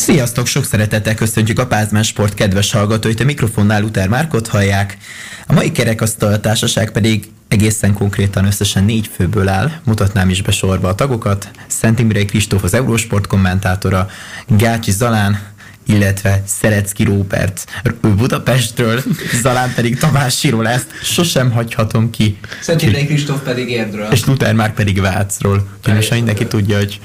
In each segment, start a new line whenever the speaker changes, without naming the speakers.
Sziasztok, sok szeretettel köszöntjük a Pázmán Sport kedves hallgatóit, a mikrofonnál Luther Márkot hallják. A mai kerekasztal társaság pedig egészen konkrétan összesen négy főből áll, mutatnám is be sorba a tagokat. Szent Imre Kristóf az Eurósport kommentátora, Gácsi Zalán, illetve Szerecki Róbert Budapestről, Zalán pedig Tamásiról, ezt sosem hagyhatom ki.
Szent Imre Kristóf pedig Érdről.
És Luther már pedig Vácról. Úgyhogy mindenki tudja, hogy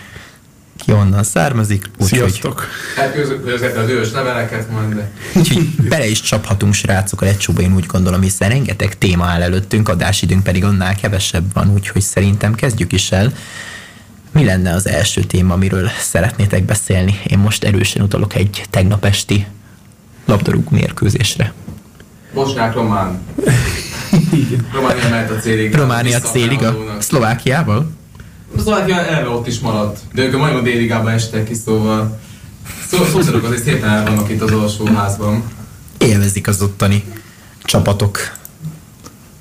ki onnan származik.
Úgy, Sziasztok! Hát között az ős leveleket majd, de...
Úgyhogy bele is csaphatunk srácok a lecsóba, én úgy gondolom, hiszen rengeteg téma áll előttünk, adásidőnk pedig annál kevesebb van, úgyhogy szerintem kezdjük is el. Mi lenne az első téma, amiről szeretnétek beszélni? Én most erősen utalok egy tegnap esti labdarúgó mérkőzésre.
Bosnák román. Románia mehet a célig.
Románia célig a Szlovákiával?
Szlovákia elve ott is maradt. De ők a majom déligába estek ki, szóval Szóval szószorok azért szépen el vannak itt az alsóházban.
Élvezik az ottani csapatok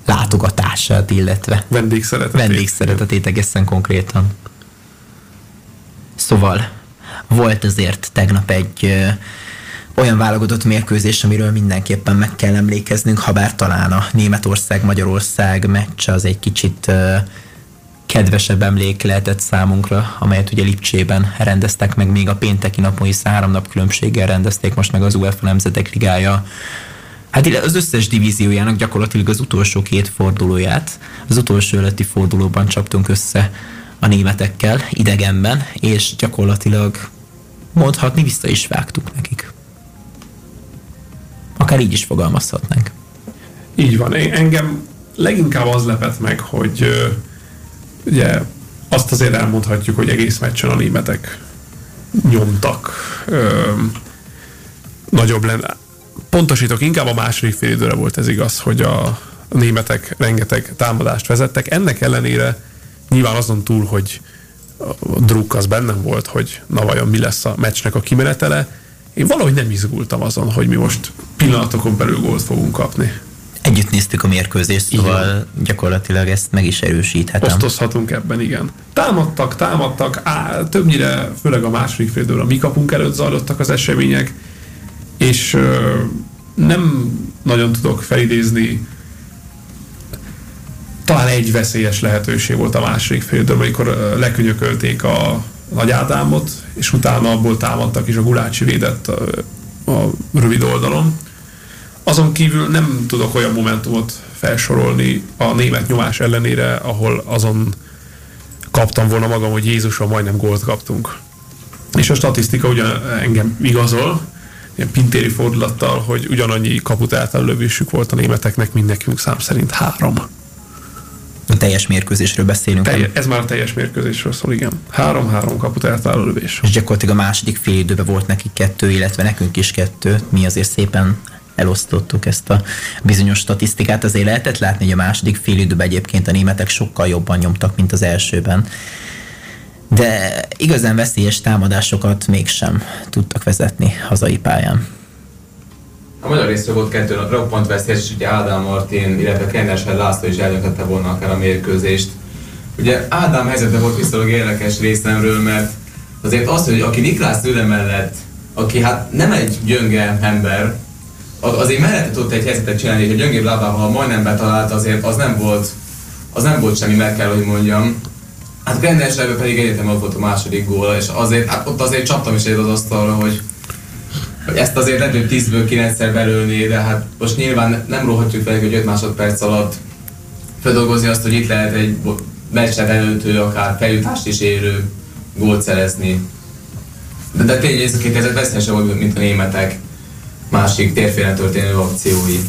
látogatását, illetve
vendégszeretetét.
Vendégszeretetét egészen konkrétan. Szóval volt azért tegnap egy ö, olyan válogatott mérkőzés, amiről mindenképpen meg kell emlékeznünk, ha bár talán a Németország-Magyarország meccs az egy kicsit ö, kedvesebb emlék lehetett számunkra, amelyet ugye Lipcsében rendeztek meg még a pénteki napon, hisz három nap különbséggel rendezték most meg az UEFA Nemzetek Ligája Hát az összes divíziójának gyakorlatilag az utolsó két fordulóját, az utolsó előtti fordulóban csaptunk össze a németekkel idegenben, és gyakorlatilag mondhatni vissza is vágtuk nekik. Akár így is fogalmazhatnánk.
Így van. Engem leginkább az lepett meg, hogy ugye azt azért elmondhatjuk, hogy egész meccsen a németek nyomtak. Ö, nagyobb lenne. Pontosítok, inkább a második fél időre volt ez igaz, hogy a, németek rengeteg támadást vezettek. Ennek ellenére nyilván azon túl, hogy a druk az bennem volt, hogy na vajon mi lesz a meccsnek a kimenetele, én valahogy nem izgultam azon, hogy mi most pillanatokon belül gólt fogunk kapni.
Együtt néztük a mérkőzést, szóval igen. gyakorlatilag ezt meg is erősíthetem.
Osztozhatunk ebben, igen. Támadtak, támadtak, á, többnyire, főleg a második fél a mi kapunk előtt zajlottak az események, és ö, nem nagyon tudok felidézni talán egy veszélyes lehetőség volt a második fél amikor lekönyökölték a Nagy Ádámot, és utána abból támadtak, és a Gulácsi védett a, a rövid oldalon azon kívül nem tudok olyan momentumot felsorolni a német nyomás ellenére, ahol azon kaptam volna magam, hogy Jézuson majdnem gólt kaptunk. És a statisztika ugyan engem igazol, ilyen pintéri fordulattal, hogy ugyanannyi kaput lövésük volt a németeknek, mint nekünk szám szerint három.
A teljes mérkőzésről beszélünk.
Telje, ez már a teljes mérkőzésről szól, igen. Három-három kaput eltálló lövés.
És gyakorlatilag a második fél időben volt nekik kettő, illetve nekünk is kettő. Mi azért szépen elosztottuk ezt a bizonyos statisztikát. Azért lehetett látni, hogy a második fél időben egyébként a németek sokkal jobban nyomtak, mint az elsőben. De igazán veszélyes támadásokat mégsem tudtak vezetni hazai pályán.
A magyar részről volt kettő roppant veszélyes, és ugye Ádám Martin, illetve Kendersen László is eldöntötte volna akár a mérkőzést. Ugye Ádám helyzete volt viszonylag érdekes részemről, mert azért az, hogy aki Niklász Szüle mellett, aki hát nem egy gyönge ember, azért mellette tudott egy helyzetet csinálni, hogy a gyöngébb lábával majdnem betalált, azért az nem volt, az nem volt semmi, meg kell, hogy mondjam. Hát Grendelselbe pedig egyetem ott volt a második gól, és azért, hát ott azért csaptam is egy az asztalra, hogy, hogy ezt azért lehet, hogy 10-ből 9-szer belőni, de hát most nyilván nem róhatjuk fel, hogy 5 másodperc alatt feldolgozni azt, hogy itt lehet egy meccset előtő, akár feljutást is érő gólt szerezni. De, de tényleg ez a két veszélyesebb volt, mint a németek másik térfélen történő akciói.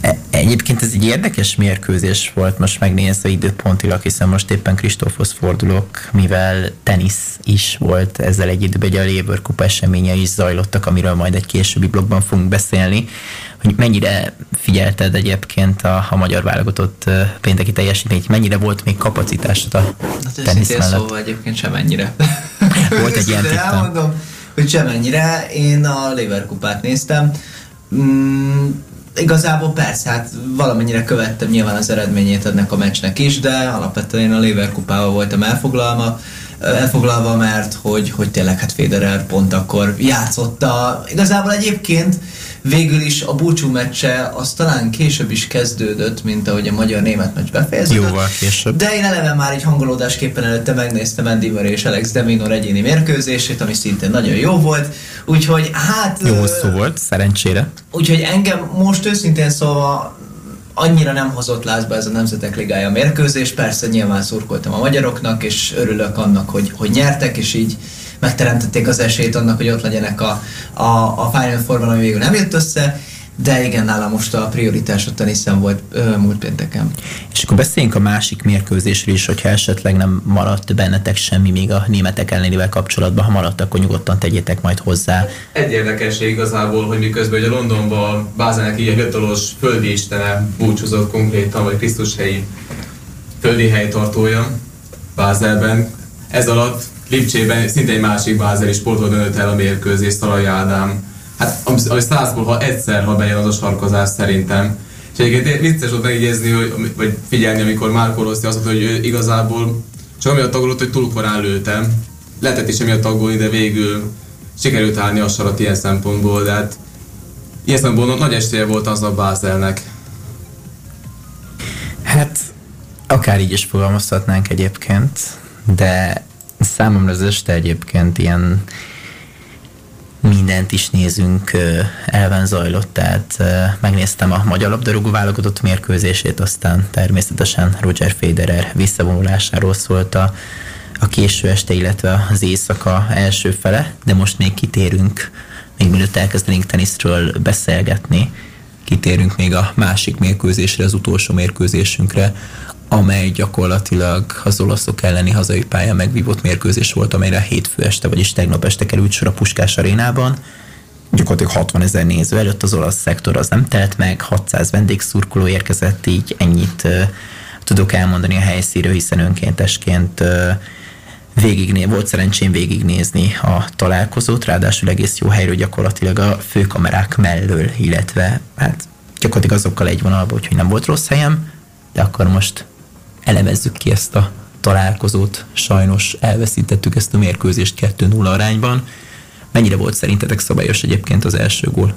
E, egyébként ez egy érdekes mérkőzés volt most megnézve időpontilag, hiszen most éppen Kristófhoz fordulok, mivel tenisz is volt ezzel egy időben, hogy a Lever Kupa eseményei is zajlottak, amiről majd egy későbbi blogban fogunk beszélni hogy mennyire figyelted egyébként a, a magyar válogatott pénteki teljesítményt, mennyire volt még kapacitásod a hát tenisz mellett?
szóval egyébként semennyire.
Volt egy ilyen
elmondom, hogy semennyire. Én a Leverkupát néztem. Mm, igazából persze, hát valamennyire követtem nyilván az eredményét ennek a meccsnek is, de alapvetően én a Leverkupával voltam elfoglalva. elfoglalva, mert hogy, hogy tényleg hát Federer pont akkor játszotta. Igazából egyébként végül is a búcsú meccse az talán később is kezdődött, mint ahogy a magyar-német meccs befejeződött.
Jóval később.
De én eleve már egy hangolódásképpen előtte megnéztem Andy Murray és Alex Deminor egyéni mérkőzését, ami szintén nagyon jó volt. Úgyhogy hát...
Jó hosszú volt, szerencsére.
Úgyhogy engem most őszintén szóval annyira nem hozott lázba ez a Nemzetek Ligája mérkőzés. Persze nyilván szurkoltam a magyaroknak, és örülök annak, hogy, hogy nyertek, és így megteremtették az esélyt annak, hogy ott legyenek a, a, a Final four ami végül nem jött össze, de igen, nálam most a prioritás a teniszem volt ö, múlt pénteken.
És akkor beszéljünk a másik mérkőzésről is, hogyha esetleg nem maradt bennetek semmi még a németek ellenével kapcsolatban. Ha maradt, akkor nyugodtan tegyétek majd hozzá.
Egy érdekesség igazából, hogy miközben ugye Londonban Bázelnek így a hivatalos földi istene búcsúzott konkrétan, vagy Krisztus helyi földi helytartója Bázelben. Ez alatt Lipcsében szinte egy másik bázeli sportról döntött el a mérkőzés, Szalai Ádám. Hát, ami százból, ha egyszer, ha bejön az a sarkozás szerintem. És egyébként vicces volt megjegyezni, hogy, vagy figyelni, amikor Márko Rossi azt mondta, hogy igazából csak amiatt aggódott, hogy túl korán lőttem. Lehetett is emiatt aggódni, de végül sikerült állni a sarat ilyen szempontból, de hát ilyen szempontból nagy esélye volt az a Bázelnek.
Hát akár így is fogalmazhatnánk egyébként, de számomra az este egyébként ilyen mindent is nézünk elven zajlott, tehát megnéztem a magyar labdarúgó válogatott mérkőzését, aztán természetesen Roger Federer visszavonulásáról szólt a, a késő este, illetve az éjszaka első fele, de most még kitérünk, még mielőtt elkezdenénk teniszről beszélgetni, kitérünk még a másik mérkőzésre, az utolsó mérkőzésünkre, amely gyakorlatilag az olaszok elleni hazai pályán megvívott mérkőzés volt, amelyre hétfő este, vagyis tegnap este került sor a Puskás arénában. Gyakorlatilag 60 ezer néző előtt az olasz szektor az nem telt meg, 600 vendégszurkoló érkezett, így ennyit uh, tudok elmondani a helyszíről, hiszen önkéntesként uh, végigné, volt szerencsém végignézni a találkozót, ráadásul egész jó helyről gyakorlatilag a főkamerák mellől, illetve hát gyakorlatilag azokkal egy vonalban, úgyhogy nem volt rossz helyem, de akkor most elemezzük ki ezt a találkozót. Sajnos elveszítettük ezt a mérkőzést 2-0 arányban. Mennyire volt szerintetek szabályos egyébként az első gól?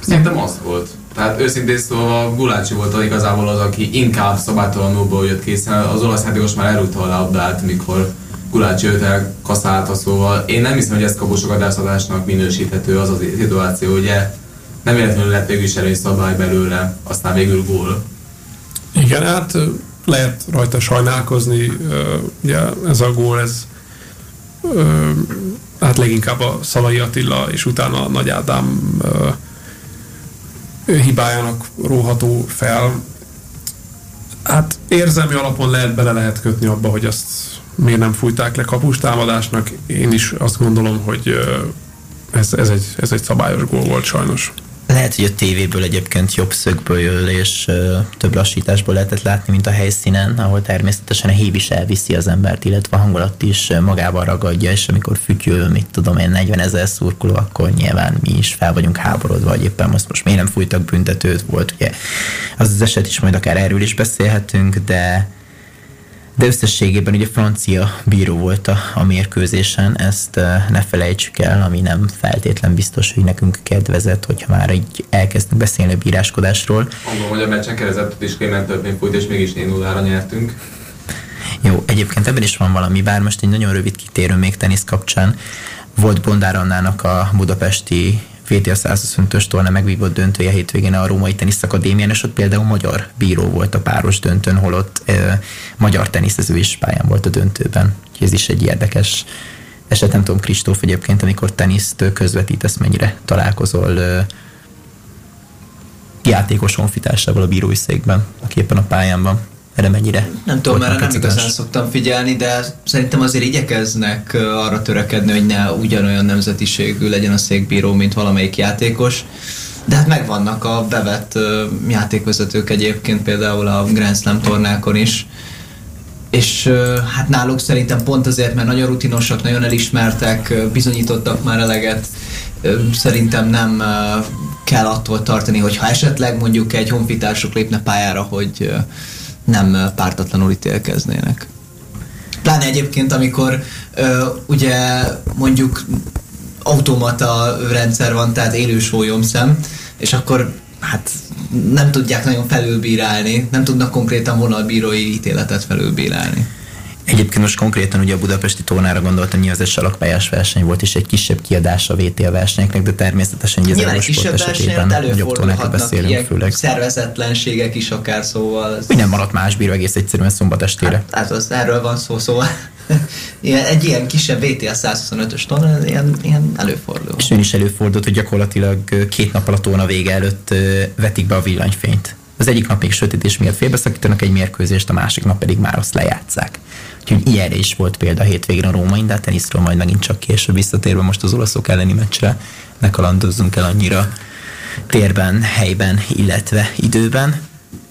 Szerintem az volt. Tehát őszintén szóval Gulácsi volt igazából az, aki inkább szabálytalanulból jött készen. Az olasz játékos már elrúgta a labdát, mikor Gulácsi őt elkaszálta, szóval én nem hiszem, hogy ez kapusogadászadásnak minősíthető az a szituáció, ugye nem véletlenül lett végül is előny szabály belőle, aztán végül gól.
Igen, hát lehet rajta sajnálkozni, ugye ez a gól, ez hát leginkább a Szalai Attila és utána a Nagy Ádám hibájának róható fel. Hát érzelmi alapon lehet bele lehet kötni abba, hogy azt miért nem fújták le kapustámadásnak. Én is azt gondolom, hogy ez, ez, egy, ez egy szabályos gól volt sajnos.
Lehet, hogy a tévéből egyébként jobb szögből és uh, több lassításból lehetett látni, mint a helyszínen, ahol természetesen a hív is elviszi az embert, illetve a hangulat is magával ragadja, és amikor fütyül, mit tudom én, 40 ezer szurkoló, akkor nyilván mi is fel vagyunk háborodva, hogy éppen most, most miért nem fújtak büntetőt, volt ugye az az eset is, majd akár erről is beszélhetünk, de de összességében ugye francia bíró volt a, a mérkőzésen, ezt ne felejtsük el, ami nem feltétlen biztos, hogy nekünk kedvezett, hogyha már így elkezdünk beszélni a bíráskodásról.
Mondom, hogy a meccsen kerezettet is Clément többén fújt, és mégis 4 0 nyertünk.
Jó, egyébként ebben is van valami, bár most egy nagyon rövid kitérő még tenisz kapcsán. Volt Bondár Annának a budapesti VTA 125-ös torna megvívott döntője hétvégén a Római Tenisz Akadémián, és ott például magyar bíró volt a páros döntőn, holott e, magyar teniszező is pályán volt a döntőben. Ez is egy érdekes eset. Nem tudom, Kristóf egyébként, amikor teniszt közvetítesz, mennyire találkozol e, játékos honfitársával a bírói székben, aki éppen a pályán van erre mennyire?
Nem tudom, mert nem igazán szoktam figyelni, de szerintem azért igyekeznek arra törekedni, hogy ne ugyanolyan nemzetiségű legyen a székbíró, mint valamelyik játékos. De hát megvannak a bevett játékvezetők egyébként, például a Grand Slam tornákon is. És hát náluk szerintem pont azért, mert nagyon rutinosak, nagyon elismertek, bizonyítottak már eleget, szerintem nem kell attól tartani, hogy ha esetleg mondjuk egy honfitársuk lépne pályára, hogy nem pártatlanul ítélkeznének. Pláne egyébként, amikor ö, ugye mondjuk automata rendszer van, tehát élő sólyomszem, és akkor hát nem tudják nagyon felülbírálni, nem tudnak konkrétan vonalbírói ítéletet felülbírálni.
Egyébként most konkrétan ugye a budapesti tornára gondoltam, hogy az egy salakpályás verseny volt, és egy kisebb kiadás a VTL versenyeknek, de természetesen
ugye az kisebb esetében nagyobb tornákról beszélünk ilyen főleg. szervezetlenségek is akár, szóval...
Ez... nem maradt más bíró egész egyszerűen szombat estére. Hát,
hát az, erről van szó, szóval ilyen, egy ilyen kisebb VTL 125-ös torna, ilyen, ilyen előfordul.
És ön is előfordult, hogy gyakorlatilag két nap a vége előtt vetik be a villanyfényt. Az egyik nap még sötétés miatt félbeszakítanak egy mérkőzést, a másik nap pedig már azt lejátszák. Úgyhogy ilyenre is volt példa hétvégén a római, de a teniszről majd megint csak később visszatérve most az olaszok elleni meccsre ne kalandozzunk el annyira térben, helyben, illetve időben.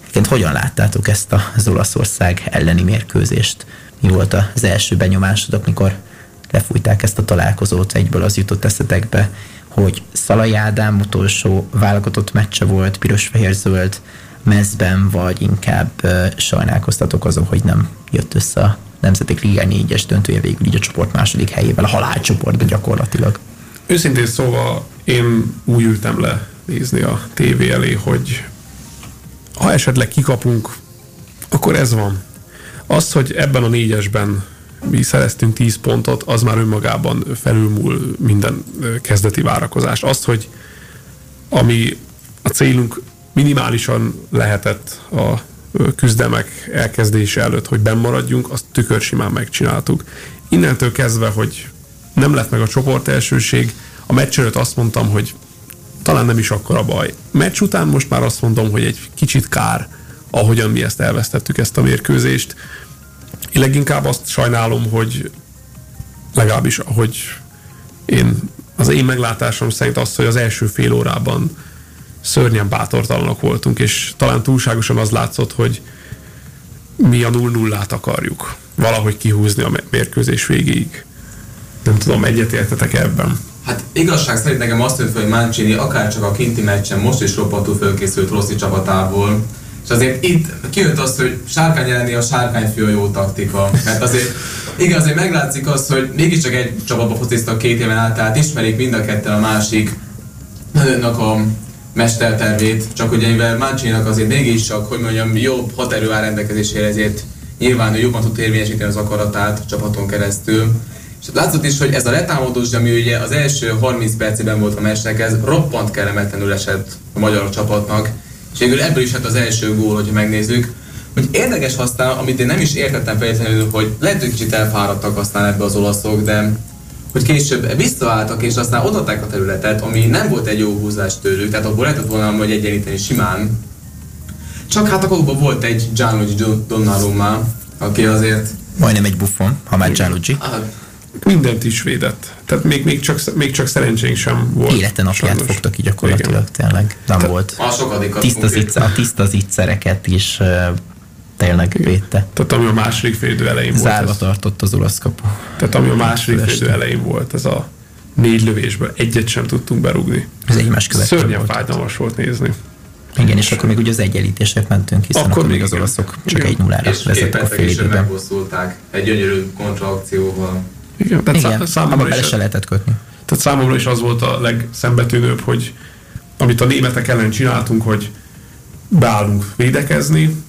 Egyébként hogyan láttátok ezt az Olaszország elleni mérkőzést? Mi volt az első benyomásodok, mikor lefújták ezt a találkozót, egyből az jutott eszetekbe, hogy Szalai Ádám utolsó válogatott meccse volt, piros-fehér-zöld mezben, vagy inkább sajnálkoztatok azon, hogy nem jött össze a Nemzetek Liga 4-es döntője végül így a csoport második helyével, a halálcsoportban gyakorlatilag.
Őszintén szóval én úgy ültem le nézni a tévé elé, hogy ha esetleg kikapunk, akkor ez van. Az, hogy ebben a négyesben mi szereztünk 10 pontot, az már önmagában felülmúl minden kezdeti várakozást. Az, hogy ami a célunk minimálisan lehetett a küzdelmek elkezdése előtt, hogy bennmaradjunk, azt tükörsimán megcsináltuk. Innentől kezdve, hogy nem lett meg a csoport elsőség, a meccs előtt azt mondtam, hogy talán nem is akkor a baj. Meccs után most már azt mondom, hogy egy kicsit kár, ahogyan mi ezt elvesztettük, ezt a mérkőzést. Én leginkább azt sajnálom, hogy legalábbis, ahogy én, az én meglátásom szerint az, hogy az első fél órában szörnyen bátortalanok voltunk, és talán túlságosan az látszott, hogy mi a 0-0-át akarjuk valahogy kihúzni a mérkőzés végéig. Nem tudom, egyetértetek ebben.
Hát igazság szerint nekem azt tűnt hogy Mancini akár csak a kinti meccsen most is roppantú fölkészült Rossi csapatából, és azért itt kijött az, hogy sárkány elleni a sárkányfű a jó taktika. Mert azért igen, azért meglátszik az, hogy mégiscsak egy csapatba fociztak két éven át, tehát ismerik mind a ketten a másik a mestertervét, csak ugye mivel Mancini-nak azért mégiscsak, hogy mondjam, jobb haterő áll rendelkezésére, ezért nyilván ő jobban tud érvényesíteni az akaratát csapaton keresztül. És látszott is, hogy ez a letámadós, ami ugye az első 30 percében volt a meccsnek, ez roppant kellemetlenül esett a magyar csapatnak. És végül ebből is hát az első gól, hogyha megnézzük. Hogy érdekes aztán, amit én nem is értettem feltétlenül, hogy lehet, hogy kicsit elfáradtak aztán ebbe az olaszok, de hogy később visszaálltak, és aztán odaadták a területet, ami nem volt egy jó húzás tőlük, tehát abból lehetett volna hogy egyenlíteni simán. Csak hát akkor volt egy Gianluigi Donnarumma, aki azért...
Majdnem egy buffon, ha már Gianluigi.
Hát, mindent is védett. Tehát még, még, csak, még csak szerencsénk sem volt.
Életen napját fogtak így gyakorlatilag, Igen. tényleg. Nem Te, volt.
A
tiszta, zicser, a tiszta zicsereket is tényleg védte.
Tehát ami a második félidő elején
volt. Zárva tartott az olasz kapu.
Tehát ami a második félidő elején volt, ez a négy lövésből egyet sem tudtunk berúgni.
Ez egymás követő
Szörnyen volt. fájdalmas volt nézni.
Igen, és akkor még ugye az egyenlítések mentünk, hiszen akkor, akkor még az olaszok csak igen. egy nullára vezettek a fél időben.
egy gyönyörű kontraakcióval.
Igen, tehát
igen, bele se lehetett kötni.
Tehát számomra is az volt a legszembetűnőbb, hogy amit a németek ellen csináltunk, hogy beállunk védekezni,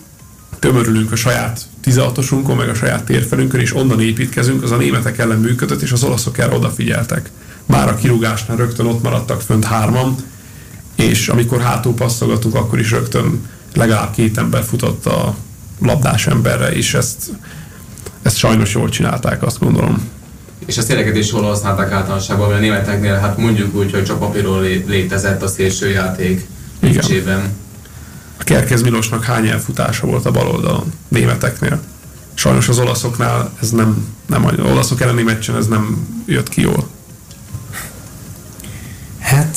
tömörülünk a saját 16-osunkon, meg a saját térfelünkön, és onnan építkezünk, az a németek ellen működött, és az olaszok erre odafigyeltek. Már a kirúgásnál rögtön ott maradtak fönt hárman, és amikor hátul passzolgatunk, akkor is rögtön legalább két ember futott a labdás emberre, és ezt, ezt sajnos jól csinálták, azt gondolom.
És a széleket is jól használták általánosságban, mert a németeknél, hát mondjuk úgy, hogy csak papíról létezett a szélső játék
Igen a Kerkez Milosnak hány elfutása volt a bal oldalon németeknél. Sajnos az olaszoknál ez nem, nem az olaszok elleni meccsen ez nem jött ki jól.
Hát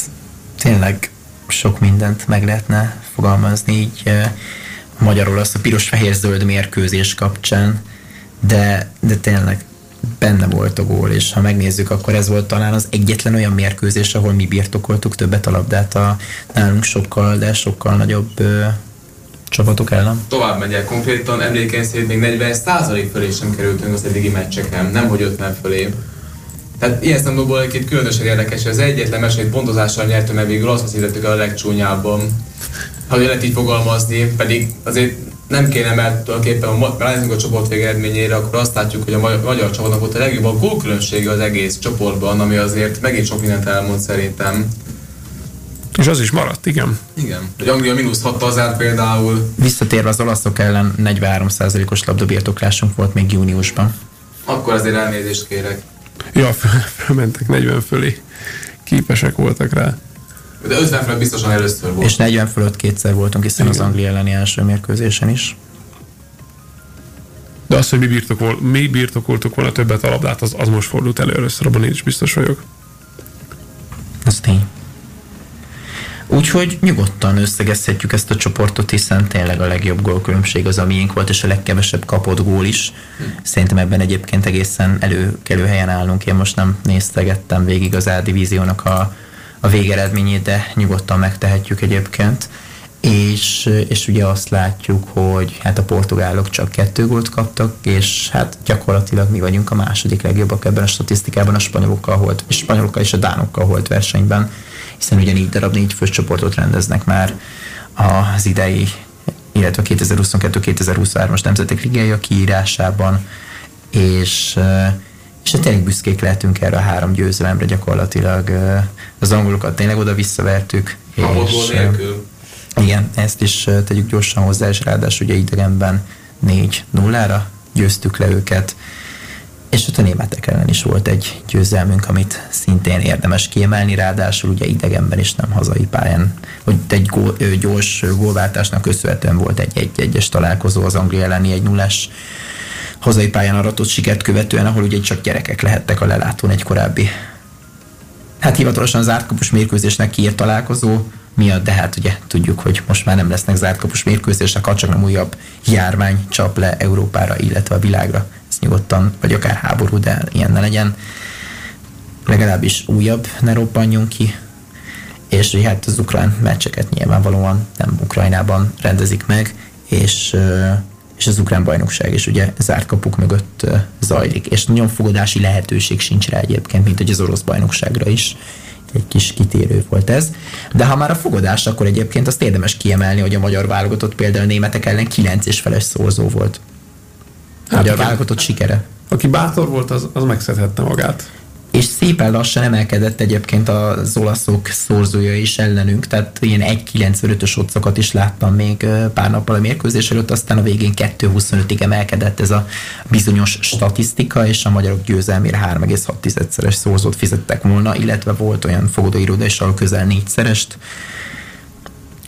tényleg sok mindent meg lehetne fogalmazni így a magyar-olasz, a piros-fehér-zöld mérkőzés kapcsán, de, de tényleg benne volt a gól, és ha megnézzük, akkor ez volt talán az egyetlen olyan mérkőzés, ahol mi birtokoltuk többet a labdát a nálunk sokkal, de sokkal nagyobb ö, csapatok ellen.
Tovább megyek konkrétan, emlékeim szerint még 40 százalék fölé sem kerültünk az eddigi meccseken, nem hogy 50 fölé. Tehát ilyen szempontból egy különösen érdekes, az egyetlen mesét pontozással nyertünk, mert végül azt hiszem, a legcsúnyábban. Ha lehet így fogalmazni, pedig azért nem kéne, mert tulajdonképpen ha ránézünk a csoport végeredményére, akkor azt látjuk, hogy a magyar, csapatnak volt a legjobb a gólkülönbsége az egész csoportban, ami azért megint sok mindent elmond szerintem.
És az is maradt, igen.
Igen. Hogy Anglia mínusz 6 az például.
Visszatérve az olaszok ellen 43%-os labdabirtoklásunk volt még júniusban.
Akkor azért elnézést kérek.
Ja, fölmentek 40 fölé. Képesek voltak rá.
De 50 fölött biztosan először volt.
És 40 fölött kétszer voltunk, hiszen Igen. az Anglia elleni első mérkőzésen is.
De az, hogy mi, birtokol, mi birtokoltuk volna többet a labdát, az, az most fordult elő először, abban én is biztos vagyok.
Az tény. Úgyhogy nyugodtan összegezhetjük ezt a csoportot, hiszen tényleg a legjobb gólkülönbség az, amiénk volt, és a legkevesebb kapott gól is. Szerintem ebben egyébként egészen előkelő helyen állunk. Én most nem néztegettem végig az A divíziónak a, a végeredményét, de nyugodtan megtehetjük egyébként. És, és ugye azt látjuk, hogy hát a portugálok csak kettő gólt kaptak, és hát gyakorlatilag mi vagyunk a második legjobbak ebben a statisztikában a spanyolokkal volt, és spanyolokkal és a dánokkal volt versenyben hiszen ugyanígy darab négy fős csoportot rendeznek már az idei, illetve 2022-2023-as Nemzetek Ligája kiírásában, és és hát tényleg büszkék lehetünk erre a három győzelemre gyakorlatilag. Az angolokat tényleg oda visszavertük.
És,
igen, ezt is tegyük gyorsan hozzá, és ráadásul ugye idegenben 4-0-ra győztük le őket. És ott a németek ellen is volt egy győzelmünk, amit szintén érdemes kiemelni, ráadásul ugye idegenben is nem hazai pályán, hogy egy gól, gyors gólváltásnak köszönhetően volt egy egy-egyes találkozó az Anglia elleni egy nullás hazai pályán aratott sikert követően, ahol ugye csak gyerekek lehettek a lelátón egy korábbi. Hát hivatalosan zárt kapus mérkőzésnek kiírt találkozó miatt, de hát ugye tudjuk, hogy most már nem lesznek zárt kapus mérkőzések, ha csak nem újabb járvány csap le Európára, illetve a világra. Ez nyugodtan, vagy akár háború, de ilyen ne legyen. Legalábbis újabb ne robbanjon ki, és hogy hát az ukrán meccseket nyilvánvalóan nem Ukrajnában rendezik meg, és, és az ukrán bajnokság is ugye zárt kapuk mögött zajlik, és nagyon fogadási lehetőség sincs rá egyébként, mint hogy az orosz bajnokságra is egy kis kitérő volt ez. De ha már a fogadás, akkor egyébként azt érdemes kiemelni, hogy a magyar válogatott például a németek ellen 9 és feles szorzó volt. Hát magyar válogatott sikere.
Aki bátor volt, az, az megszedhette magát.
És szépen lassan emelkedett egyébként az olaszok szorzója is ellenünk, tehát ilyen 1.95-ös otcokat is láttam még pár nappal a mérkőzés előtt, aztán a végén 2.25-ig emelkedett ez a bizonyos statisztika, és a magyarok győzelmére 3,6-szeres szorzót fizettek volna, illetve volt olyan fogadóiroda is, ahol közel négyszerest,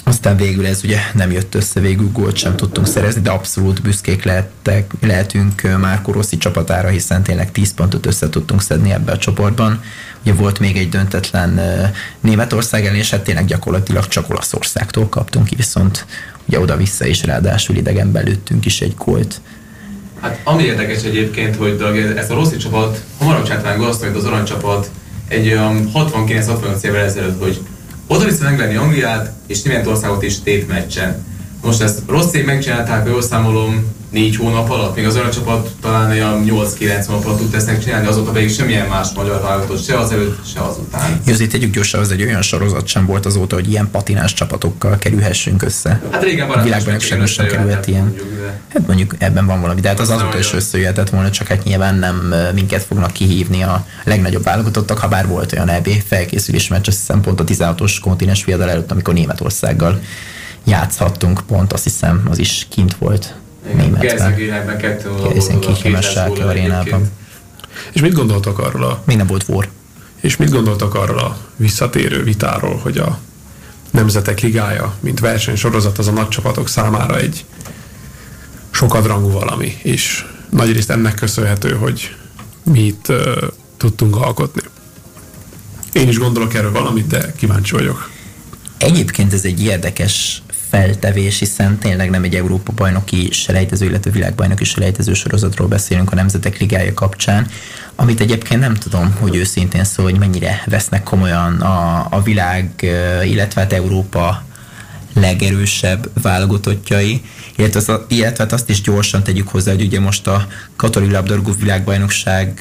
aztán végül ez ugye nem jött össze, végül gólt sem tudtunk szerezni, de abszolút büszkék lehettek, lehetünk Márko Rossi csapatára, hiszen tényleg 10 pontot össze tudtunk szedni ebbe a csoportban. Ugye volt még egy döntetlen Németország ellen, és hát tényleg gyakorlatilag csak Olaszországtól kaptunk viszont ugye oda-vissza is ráadásul idegenben lőttünk is egy gólt.
Hát ami érdekes egyébként, hogy ez a Rossi csapat hamarabb csinálták azt, mint az aranycsapat egy olyan 69-65 évvel ezelőtt, hogy oda-vissza megvenni Angliát és Németországot is tét meccsen. Most ezt rosszé megcsinálták, jól számolom, négy hónap alatt, még az olyan csapat talán olyan 8-9 hónap alatt tud ezt csinálni, azóta pedig semmilyen más magyar válogatott, se az előtt, se azután.
Azért tegyük gyorsan, az egy olyan sorozat sem volt azóta, hogy ilyen patinás csapatokkal kerülhessünk össze.
Hát régen
a világban sem kerülhet ilyen. Mondjuk, de... Hát mondjuk ebben van valami, de hát az azóta is összejöhetett volna, csak hát nyilván nem minket fognak kihívni a legnagyobb válogatottak, ha bár volt olyan EB felkészülés meccs, azt hiszem pont a 16-os kontinens fiadal előtt, amikor Németországgal játszhattunk, pont azt hiszem az is kint volt
Gelsenkirchenben kettő
a arénában.
És mit gondoltak arról a...
Még nem volt vor.
És mit gondoltak arról a visszatérő vitáról, hogy a Nemzetek Ligája, mint versenysorozat, az a nagy csapatok számára egy sokadrangú valami, és nagyrészt ennek köszönhető, hogy mi itt uh, tudtunk alkotni. Én is gondolok erről valamit, de kíváncsi vagyok.
Egyébként ez egy érdekes feltevés, hiszen tényleg nem egy Európa bajnoki selejtező, illetve világbajnoki selejtező sorozatról beszélünk a Nemzetek Ligája kapcsán, amit egyébként nem tudom, hogy őszintén szó, hogy mennyire vesznek komolyan a, a világ, illetve hát Európa legerősebb válogatottjai, illetve, az, illetve hát azt is gyorsan tegyük hozzá, hogy ugye most a Katari Labdarúgó világbajnokság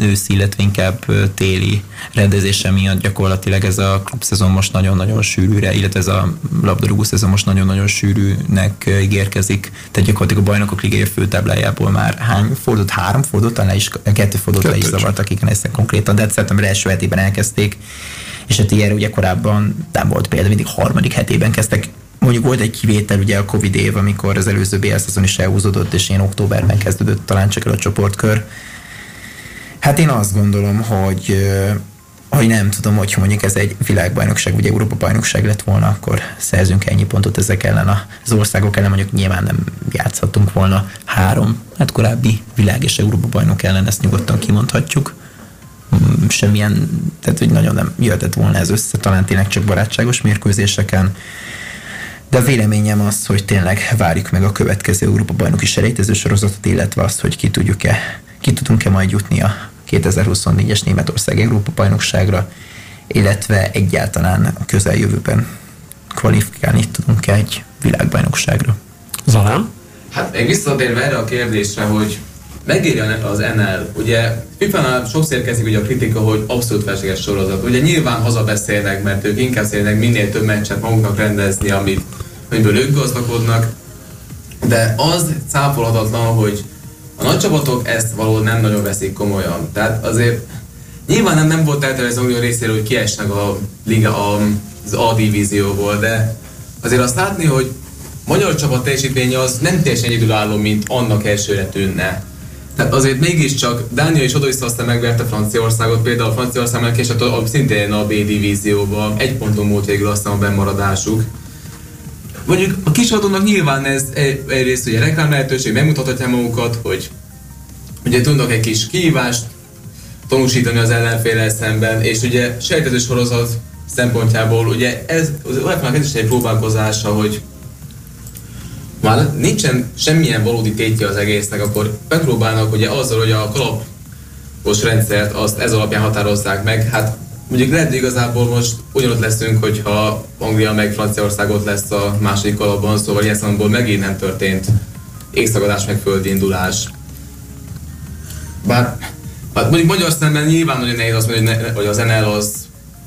őszi, illetve inkább téli rendezése miatt gyakorlatilag ez a klubszezon most nagyon-nagyon sűrűre, illetve ez a labdarúgó szezon most nagyon-nagyon sűrűnek ígérkezik. Tehát gyakorlatilag a bajnokok ligája főtáblájából már hány fordult? Három fordult, le is, kettő fordult le is zavartak, igen, ezt konkrétan, de hát szeptember első hetében elkezdték, és hát ilyenre ugye korábban nem volt példa, mindig harmadik hetében kezdtek Mondjuk volt egy kivétel, ugye a Covid év, amikor az előző BL szezon is elhúzódott, és én októberben kezdődött talán csak el a csoportkör. Hát én azt gondolom, hogy hogy nem tudom, hogy mondjuk ez egy világbajnokság, vagy Európa bajnokság lett volna, akkor szerzünk ennyi pontot ezek ellen az országok ellen, mondjuk nyilván nem játszhattunk volna három, hát korábbi világ és Európa bajnok ellen, ezt nyugodtan kimondhatjuk. Mm, semmilyen, tehát hogy nagyon nem jöhetett volna ez össze, talán tényleg csak barátságos mérkőzéseken. De a véleményem az, hogy tényleg várjuk meg a következő Európa bajnoki selejtező sorozatot, illetve azt, hogy ki tudjuk-e, ki tudunk-e majd jutni a 2024-es Németország Európa bajnokságra, illetve egyáltalán a közeljövőben kvalifikálni tudunk-e egy világbajnokságra.
Zalán?
Hát még visszatérve erre a kérdésre, hogy megéri az NL, ugye FIFA-nál sokszor érkezik ugye a kritika, hogy abszolút felséges sorozat. Ugye nyilván hazabeszélnek, mert ők inkább szeretnek minél több meccset maguknak rendezni, amit, amiből ők gazdagodnak, de az cáfolhatatlan, hogy a nagy csapatok ezt valahol nem nagyon veszik komolyan. Tehát azért nyilván nem, nem volt eltervező Unió részéről, hogy kiesnek a liga, a, az A divízióból, de azért azt látni, hogy magyar csapat teljesítménye az nem teljesen egyedülálló, mint annak elsőre tűnne. Tehát azért mégiscsak Dánia és oda-vissza aztán megverte Franciaországot, például Franciaország megkésett a, szintén a B divízióba, egy ponton múlt végül aztán a bemaradásuk. Mondjuk a kis adónak nyilván ez egyrészt ugye reklám lehetőség, megmutathatja magukat, hogy ugye tudnak egy kis kihívást tanúsítani az ellenfélel szemben, és ugye sejtető sorozat szempontjából ugye ez az UEFA-nak ez is egy próbálkozása, hogy már nincsen semmilyen valódi tétje az egésznek, akkor megpróbálnak ugye azzal, hogy a kalapos rendszert azt ez alapján határozzák meg, hát mondjuk lehet, hogy igazából most ugyanott leszünk, hogyha Anglia meg Franciaországot lesz a második kalapban, szóval ilyen szempontból megint nem történt égszagadás meg földindulás. Bár hát mondjuk magyar szemben nyilván nagyon nehéz azt mondani, hogy az NL az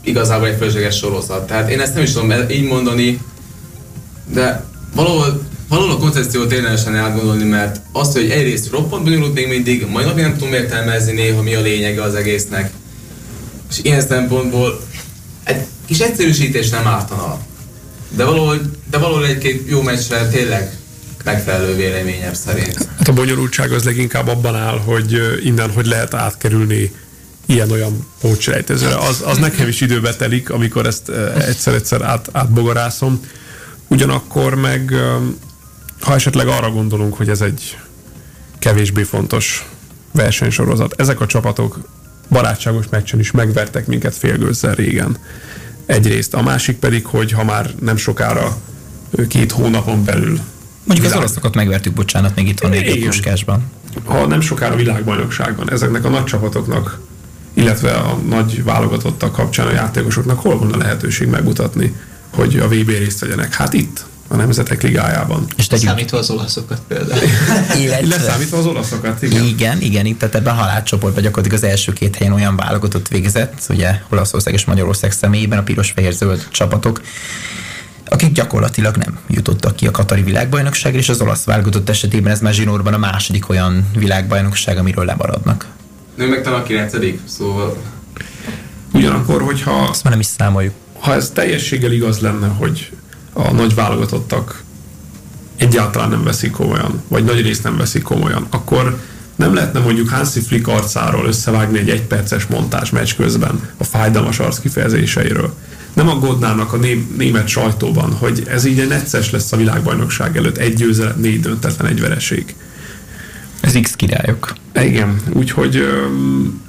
igazából egy fölösleges sorozat. Tehát én ezt nem is tudom így mondani, de valahol valahol a koncepciót érdemosan átgondolni, mert azt, hogy egyrészt roppant bonyolult még mindig, majd napig nem tudom értelmezni néha mi a lényege az egésznek. És ilyen szempontból egy kis egyszerűsítés nem ártana. De valahol, de valahol egy-két jó meccsre tényleg megfelelő véleményem szerint.
Hát a bonyolultság az leginkább abban áll, hogy innen hogy lehet átkerülni ilyen-olyan pótselejtezőre. Az, az nekem is időbe telik, amikor ezt egyszer-egyszer át, átbogarászom. Ugyanakkor meg ha esetleg arra gondolunk, hogy ez egy kevésbé fontos versenysorozat, ezek a csapatok barátságos meccsen is megvertek minket félgőzzel régen. Egyrészt. A másik pedig, hogy ha már nem sokára két hónapon belül
Mondjuk világ... az oroszokat megvertük, bocsánat, még itt van a Puskásban.
Ha nem sokára világbajnokságban ezeknek a nagy csapatoknak, illetve a nagy válogatottak kapcsán a játékosoknak hol van a lehetőség megmutatni, hogy a VB részt vegyenek? Hát itt, a Nemzetek Ligájában.
És tegyük... Számítva az olaszokat például.
Illetve... Leszámítva az olaszokat, igen.
Igen, igen, itt tehát ebben a halálcsoportban gyakorlatilag az első két helyen olyan válogatott végzett, ugye Olaszország és Magyarország személyében a piros-fehér-zöld csapatok, akik gyakorlatilag nem jutottak ki a Katari világbajnokságra, és az olasz válogatott esetében ez már zsinórban a második olyan világbajnokság, amiről lemaradnak.
Nő meg talán a 9 szóval...
Ugyanakkor, hogyha...
Azt már nem is számoljuk.
Ha ez teljességgel igaz lenne, hogy a nagy válogatottak egyáltalán nem veszik komolyan, vagy nagy részt nem veszik komolyan, akkor nem lehetne mondjuk Hansi Flick arcáról összevágni egy egyperces montás meccs közben a fájdalmas arc kifejezéseiről. Nem aggódnának a né- német sajtóban, hogy ez így egy necces lesz a világbajnokság előtt, egy győzelem, négy döntetlen, egy vereség.
Ez X királyok.
Igen, úgyhogy um,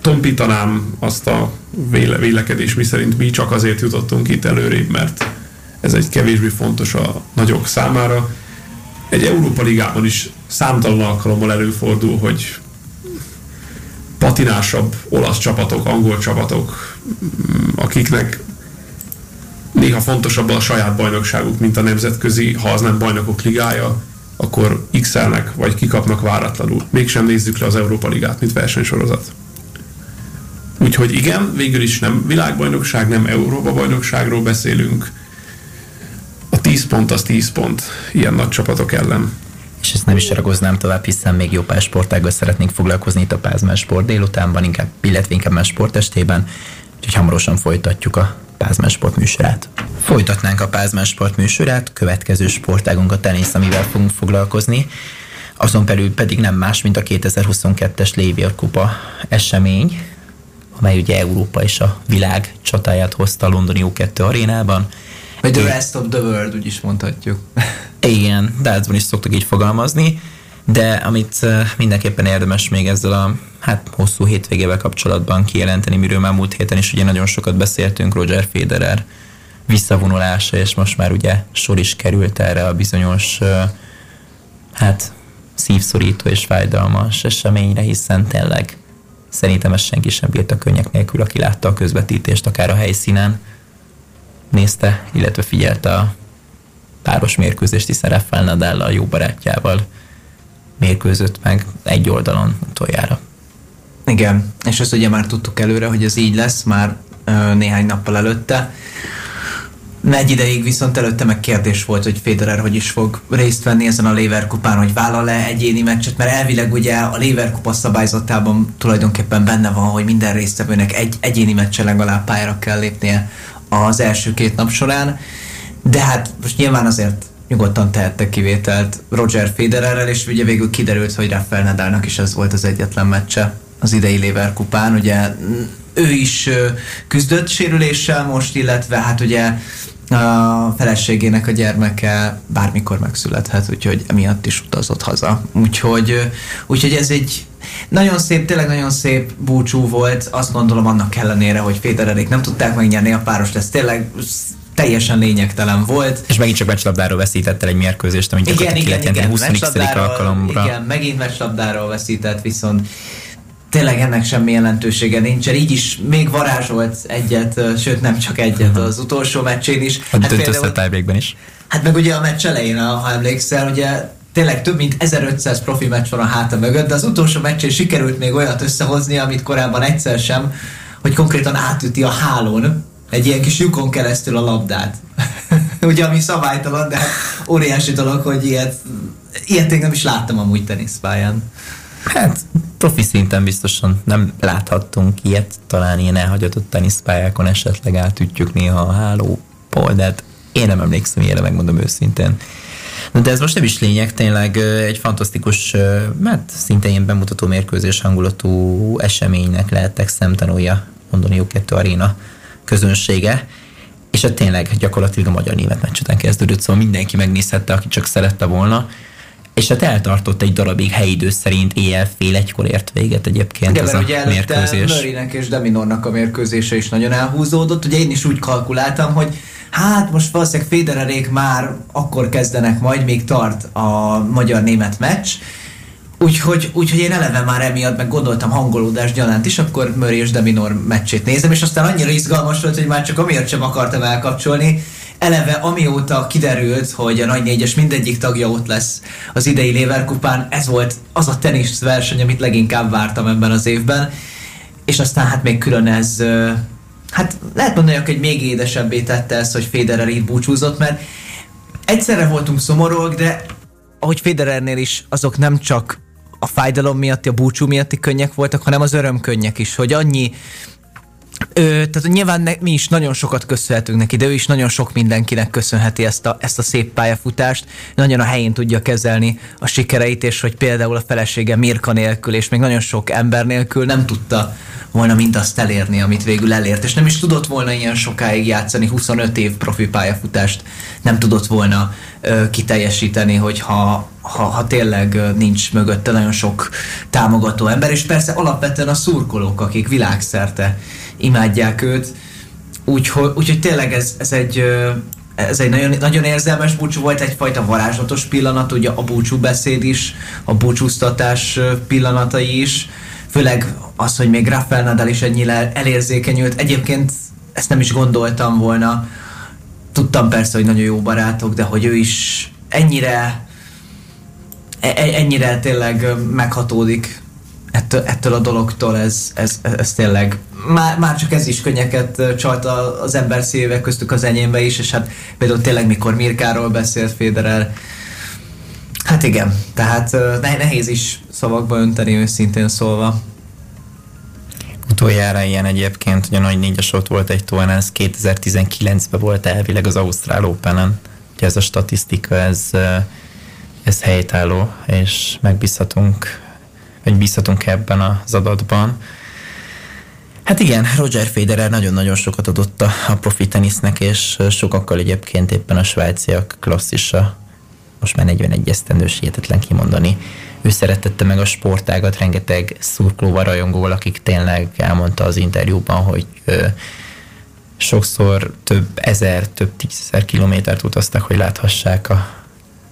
tompítanám azt a véle- vélekedés, mi szerint mi csak azért jutottunk itt előrébb, mert ez egy kevésbé fontos a nagyok számára. Egy Európa Ligában is számtalan alkalommal előfordul, hogy patinásabb olasz csapatok, angol csapatok, akiknek néha fontosabb a saját bajnokságuk, mint a nemzetközi, ha az nem bajnokok ligája, akkor x vagy kikapnak váratlanul. Mégsem nézzük le az Európa Ligát, mint versenysorozat. Úgyhogy igen, végül is nem világbajnokság, nem Európa bajnokságról beszélünk. A 10 pont az 10 pont ilyen nagy csapatok ellen.
És ezt nem is ragoznám tovább, hiszen még jó pár sportággal szeretnénk foglalkozni itt a Pázmán Sport délutánban, inkább, illetve inkább más sportestében, úgyhogy hamarosan folytatjuk a Pázmán Sport műsorát. Folytatnánk a Pázmán Sport műsorát, következő sportágunk a tenisz, amivel fogunk foglalkozni. Azon belül pedig nem más, mint a 2022-es Lévier Kupa esemény, amely ugye Európa és a világ csatáját hozta a londoni U2 arénában.
Vagy the rest of the world, úgy is mondhatjuk.
Igen, Dácban is szoktuk így fogalmazni, de amit mindenképpen érdemes még ezzel a hát hosszú hétvégével kapcsolatban kijelenteni, miről már múlt héten is ugye nagyon sokat beszéltünk, Roger Federer visszavonulása, és most már ugye sor is került erre a bizonyos hát szívszorító és fájdalmas eseményre, hiszen tényleg szerintem ezt senki sem bírta könnyek nélkül, aki látta a közvetítést akár a helyszínen, nézte, illetve figyelte a páros mérkőzést, hiszen Rafael Nadal a jó barátjával mérkőzött meg egy oldalon utoljára.
Igen, és ezt ugye már tudtuk előre, hogy ez így lesz, már ö, néhány nappal előtte. Egy ideig viszont előtte meg kérdés volt, hogy Federer hogy is fog részt venni ezen a Lever kupán, hogy vállal-e egyéni meccset, mert elvileg ugye a Lever kupa szabályzatában tulajdonképpen benne van, hogy minden résztvevőnek egy egyéni meccse legalább pályára kell lépnie az első két nap során, de hát most nyilván azért nyugodtan tehette kivételt Roger Federerrel, és ugye végül kiderült, hogy Rafael Nadalnak is ez volt az egyetlen meccse az idei Lever kupán, ugye ő is küzdött sérüléssel most, illetve hát ugye a feleségének a gyermeke bármikor megszülethet, úgyhogy emiatt is utazott haza. Úgyhogy, úgyhogy ez egy nagyon szép, tényleg nagyon szép búcsú volt, azt gondolom annak ellenére, hogy Fédererék nem tudták megnyerni a páros, ez tényleg teljesen lényegtelen volt.
És megint csak meccslabdáról veszített el egy mérkőzést, amit
igen, igen, igen, igen,
20. alkalomra.
Igen, megint meccslabdáról veszített, viszont tényleg ennek semmi jelentősége nincsen. Így is még varázsolt egyet, sőt nem csak egyet uh-huh. az utolsó meccsén is.
A hát például, is.
Hát meg ugye a meccs elején, ha emlékszel, ugye tényleg több mint 1500 profi meccs van a háta mögött, de az utolsó meccsén sikerült még olyat összehozni, amit korábban egyszer sem, hogy konkrétan átüti a hálón egy ilyen kis lyukon keresztül a labdát. ugye, ami szabálytalan, de hát óriási dolog, hogy ilyet, ilyet én nem is láttam amúgy teniszpályán.
Hát profi szinten biztosan nem láthattunk ilyet, talán ilyen elhagyatott teniszpályákon esetleg átütjük néha a háló poldet. Én nem emlékszem ilyenre, megmondom őszintén. De ez most nem is lényeg, tényleg egy fantasztikus, mert szinte ilyen bemutató mérkőzés hangulatú eseménynek lehettek szemtanúja Londoni U2 Arena közönsége, és hát tényleg gyakorlatilag a magyar-német meccs után kezdődött, szóval mindenki megnézhette, aki csak szerette volna, és hát eltartott egy darabig helyidő szerint éjjel fél egykor ért véget egyébként
Igen, ez a ugye mérkőzés. Murraynek és Deminornak a mérkőzése is nagyon elhúzódott. Ugye én is úgy kalkuláltam, hogy hát most valószínűleg Federerék már akkor kezdenek majd, még tart a magyar-német meccs, Úgyhogy, úgyhogy én eleve már emiatt meg gondoltam hangolódás gyanánt is, akkor Murray és Deminor meccsét nézem, és aztán annyira izgalmas volt, hogy már csak amiatt sem akartam elkapcsolni, eleve amióta kiderült, hogy a nagy négyes mindegyik tagja ott lesz az idei Leverkupán, ez volt az a tenisz verseny, amit leginkább vártam ebben az évben, és aztán hát még külön ez, hát lehet mondani, hogy még édesebbé tette ezt, hogy Federer így búcsúzott, mert egyszerre voltunk szomorúak, de ahogy Federernél is, azok nem csak a fájdalom miatti, a búcsú miatti könnyek voltak, hanem az örömkönnyek is, hogy annyi Ö, tehát nyilván ne, mi is nagyon sokat köszönhetünk neki, de ő is nagyon sok mindenkinek köszönheti ezt a, ezt a szép pályafutást. Nagyon a helyén tudja kezelni a sikereit, és hogy például a felesége Mirka nélkül, és még nagyon sok ember nélkül nem tudta volna mindazt elérni, amit végül elért, és nem is tudott volna ilyen sokáig játszani, 25 év profi pályafutást nem tudott volna ö, kiteljesíteni, hogyha ha, ha tényleg nincs mögötte nagyon sok támogató ember, és persze alapvetően a szurkolók, akik világszerte imádják őt. Úgyhogy, úgyhogy tényleg ez, ez egy ez egy nagyon, nagyon érzelmes búcsú volt, egyfajta varázslatos pillanat, ugye a búcsú beszéd is, a búcsúztatás pillanatai is, főleg az, hogy még Rafael Nadal is ennyire elérzékenyült. Egyébként ezt nem is gondoltam volna, tudtam persze, hogy nagyon jó barátok, de hogy ő is ennyire e, e, ennyire tényleg meghatódik ettől, ettől a dologtól, ez, ez, ez tényleg már, már csak ez is könnyeket csalt az ember szíve köztük az enyémbe is, és hát például tényleg mikor Mirkáról beszélt Federer, hát igen, tehát nehéz is szavakba önteni őszintén szólva.
Utoljára ilyen egyébként, hogy a nagy négyes ott volt egy tornán, ez 2019-ben volt elvileg az Ausztrál Open-en. Ugye ez a statisztika, ez, ez helytálló, és megbízhatunk, vagy bízhatunk ebben az adatban. Hát igen, Roger Federer nagyon-nagyon sokat adott a, a profi tenisznek, és sokakkal egyébként éppen a svájciak klasszisa, most már 41 esztendős, hihetetlen kimondani, ő szeretette meg a sportágat, rengeteg szurkolóval, rajongóval, akik tényleg elmondta az interjúban, hogy ö, sokszor több ezer, több tízezer kilométert utaztak, hogy láthassák a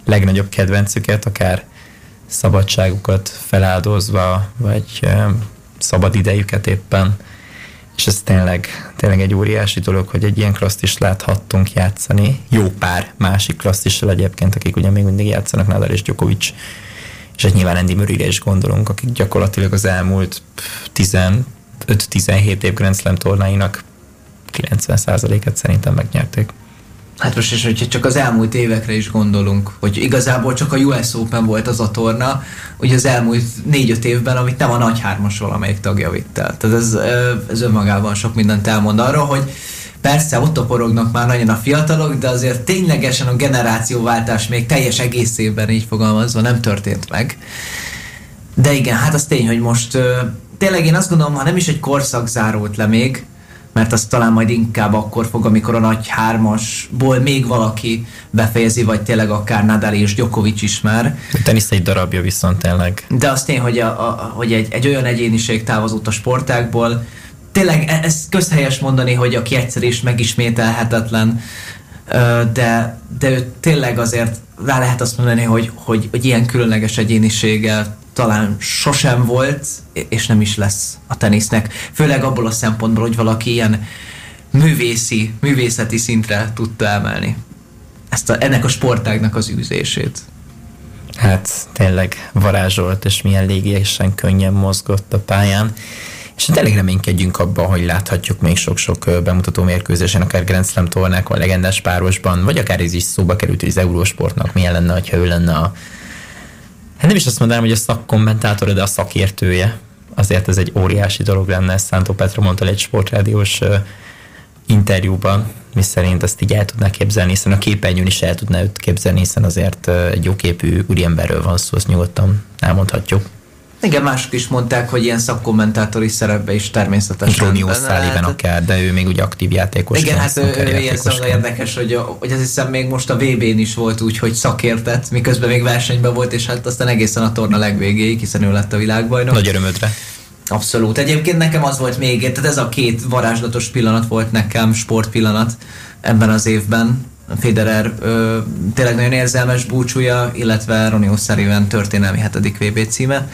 legnagyobb kedvencüket, akár szabadságukat feláldozva, vagy ö, szabad idejüket éppen. És ez tényleg, tényleg egy óriási dolog, hogy egy ilyen klaszt is láthattunk játszani. Jó pár másik klaszt is egyébként, akik ugye még mindig játszanak, Nadal és Djokovic és egy nyilván Andy murray is gondolunk, akik gyakorlatilag az elmúlt 15-17 év Grand Slam tornáinak 90%-et szerintem megnyerték.
Hát most is, hogyha csak az elmúlt évekre is gondolunk, hogy igazából csak a US Open volt az a torna, hogy az elmúlt négy-öt évben, amit nem a nagy hármas valamelyik tagja vitt el. Tehát ez, ez önmagában sok mindent elmond arról, hogy Persze, ott toporognak már nagyon a fiatalok, de azért ténylegesen a generációváltás még teljes egészében így fogalmazva nem történt meg. De igen, hát az tény, hogy most tényleg én azt gondolom, ha nem is egy korszak zárult le még, mert az talán majd inkább akkor fog, amikor a nagy hármasból még valaki befejezi, vagy tényleg akár Nadal és Djokovic is már.
Tenisz egy darabja viszont tényleg.
De azt tény, hogy, a, a, hogy egy, egy olyan egyéniség távozott a sportákból, tényleg e- ez közhelyes mondani, hogy aki egyszer is megismételhetetlen, de, de ő tényleg azért rá lehet azt mondani, hogy, hogy, hogy ilyen különleges egyénisége talán sosem volt, és nem is lesz a tenisznek. Főleg abból a szempontból, hogy valaki ilyen művészi, művészeti szintre tudta emelni ezt a, ennek a sportágnak az űzését.
Hát tényleg varázsolt, és milyen légésen könnyen mozgott a pályán. És tényleg reménykedjünk abban, hogy láthatjuk még sok-sok bemutató mérkőzésen, akár Grand Slam tornákon, legendás párosban, vagy akár ez is szóba került, hogy az Eurósportnak milyen lenne, ha ő lenne a Hát nem is azt mondanám, hogy a szakkommentátora, de a szakértője. Azért ez egy óriási dolog lenne, Szántó Petra mondta egy sportrádiós interjúban, mi szerint ezt így el tudná képzelni, hiszen a képernyőn is el tudná őt képzelni, hiszen azért egy jóképű úriemberről van szó, azt nyugodtan elmondhatjuk.
Igen, mások is mondták, hogy ilyen szakkommentátori szerepbe is természetesen.
Romeo Sullivan akár, de ő még úgy aktív játékos.
Igen, hát ő, ő ilyen érdekes, hogy, hogy azt hiszem még most a VB-n is volt úgy, hogy szakértett, miközben még versenyben volt, és hát aztán egészen a torna legvégéig, hiszen ő lett a világbajnok.
Nagy örömödre.
Abszolút. Egyébként nekem az volt még, tehát ez a két varázslatos pillanat volt nekem, sportpillanat ebben az évben, Federer ö, tényleg nagyon érzelmes búcsúja, illetve Ronnie O'Sullivan történelmi hetedik VB címe.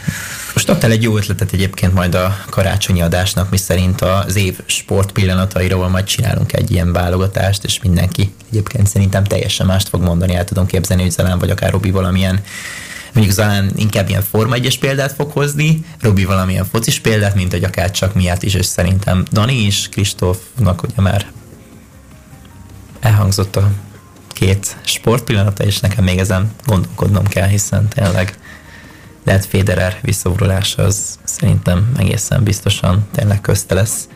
Most adtál egy jó ötletet egyébként majd a karácsonyi adásnak, mi szerint az év sport pillanatairól majd csinálunk egy ilyen válogatást, és mindenki egyébként szerintem teljesen mást fog mondani, el tudom képzelni, hogy Zalán vagy akár Robi valamilyen mondjuk Zalán inkább ilyen Forma 1 példát fog hozni, Robi valamilyen focis példát, mint hogy akár csak miatt is, és szerintem Dani is, Kristófnak ugye már elhangzott a két sportpillanata, és nekem még ezen gondolkodnom kell, hiszen tényleg lehet Federer visszavonulása, az szerintem egészen biztosan tényleg közte lesz.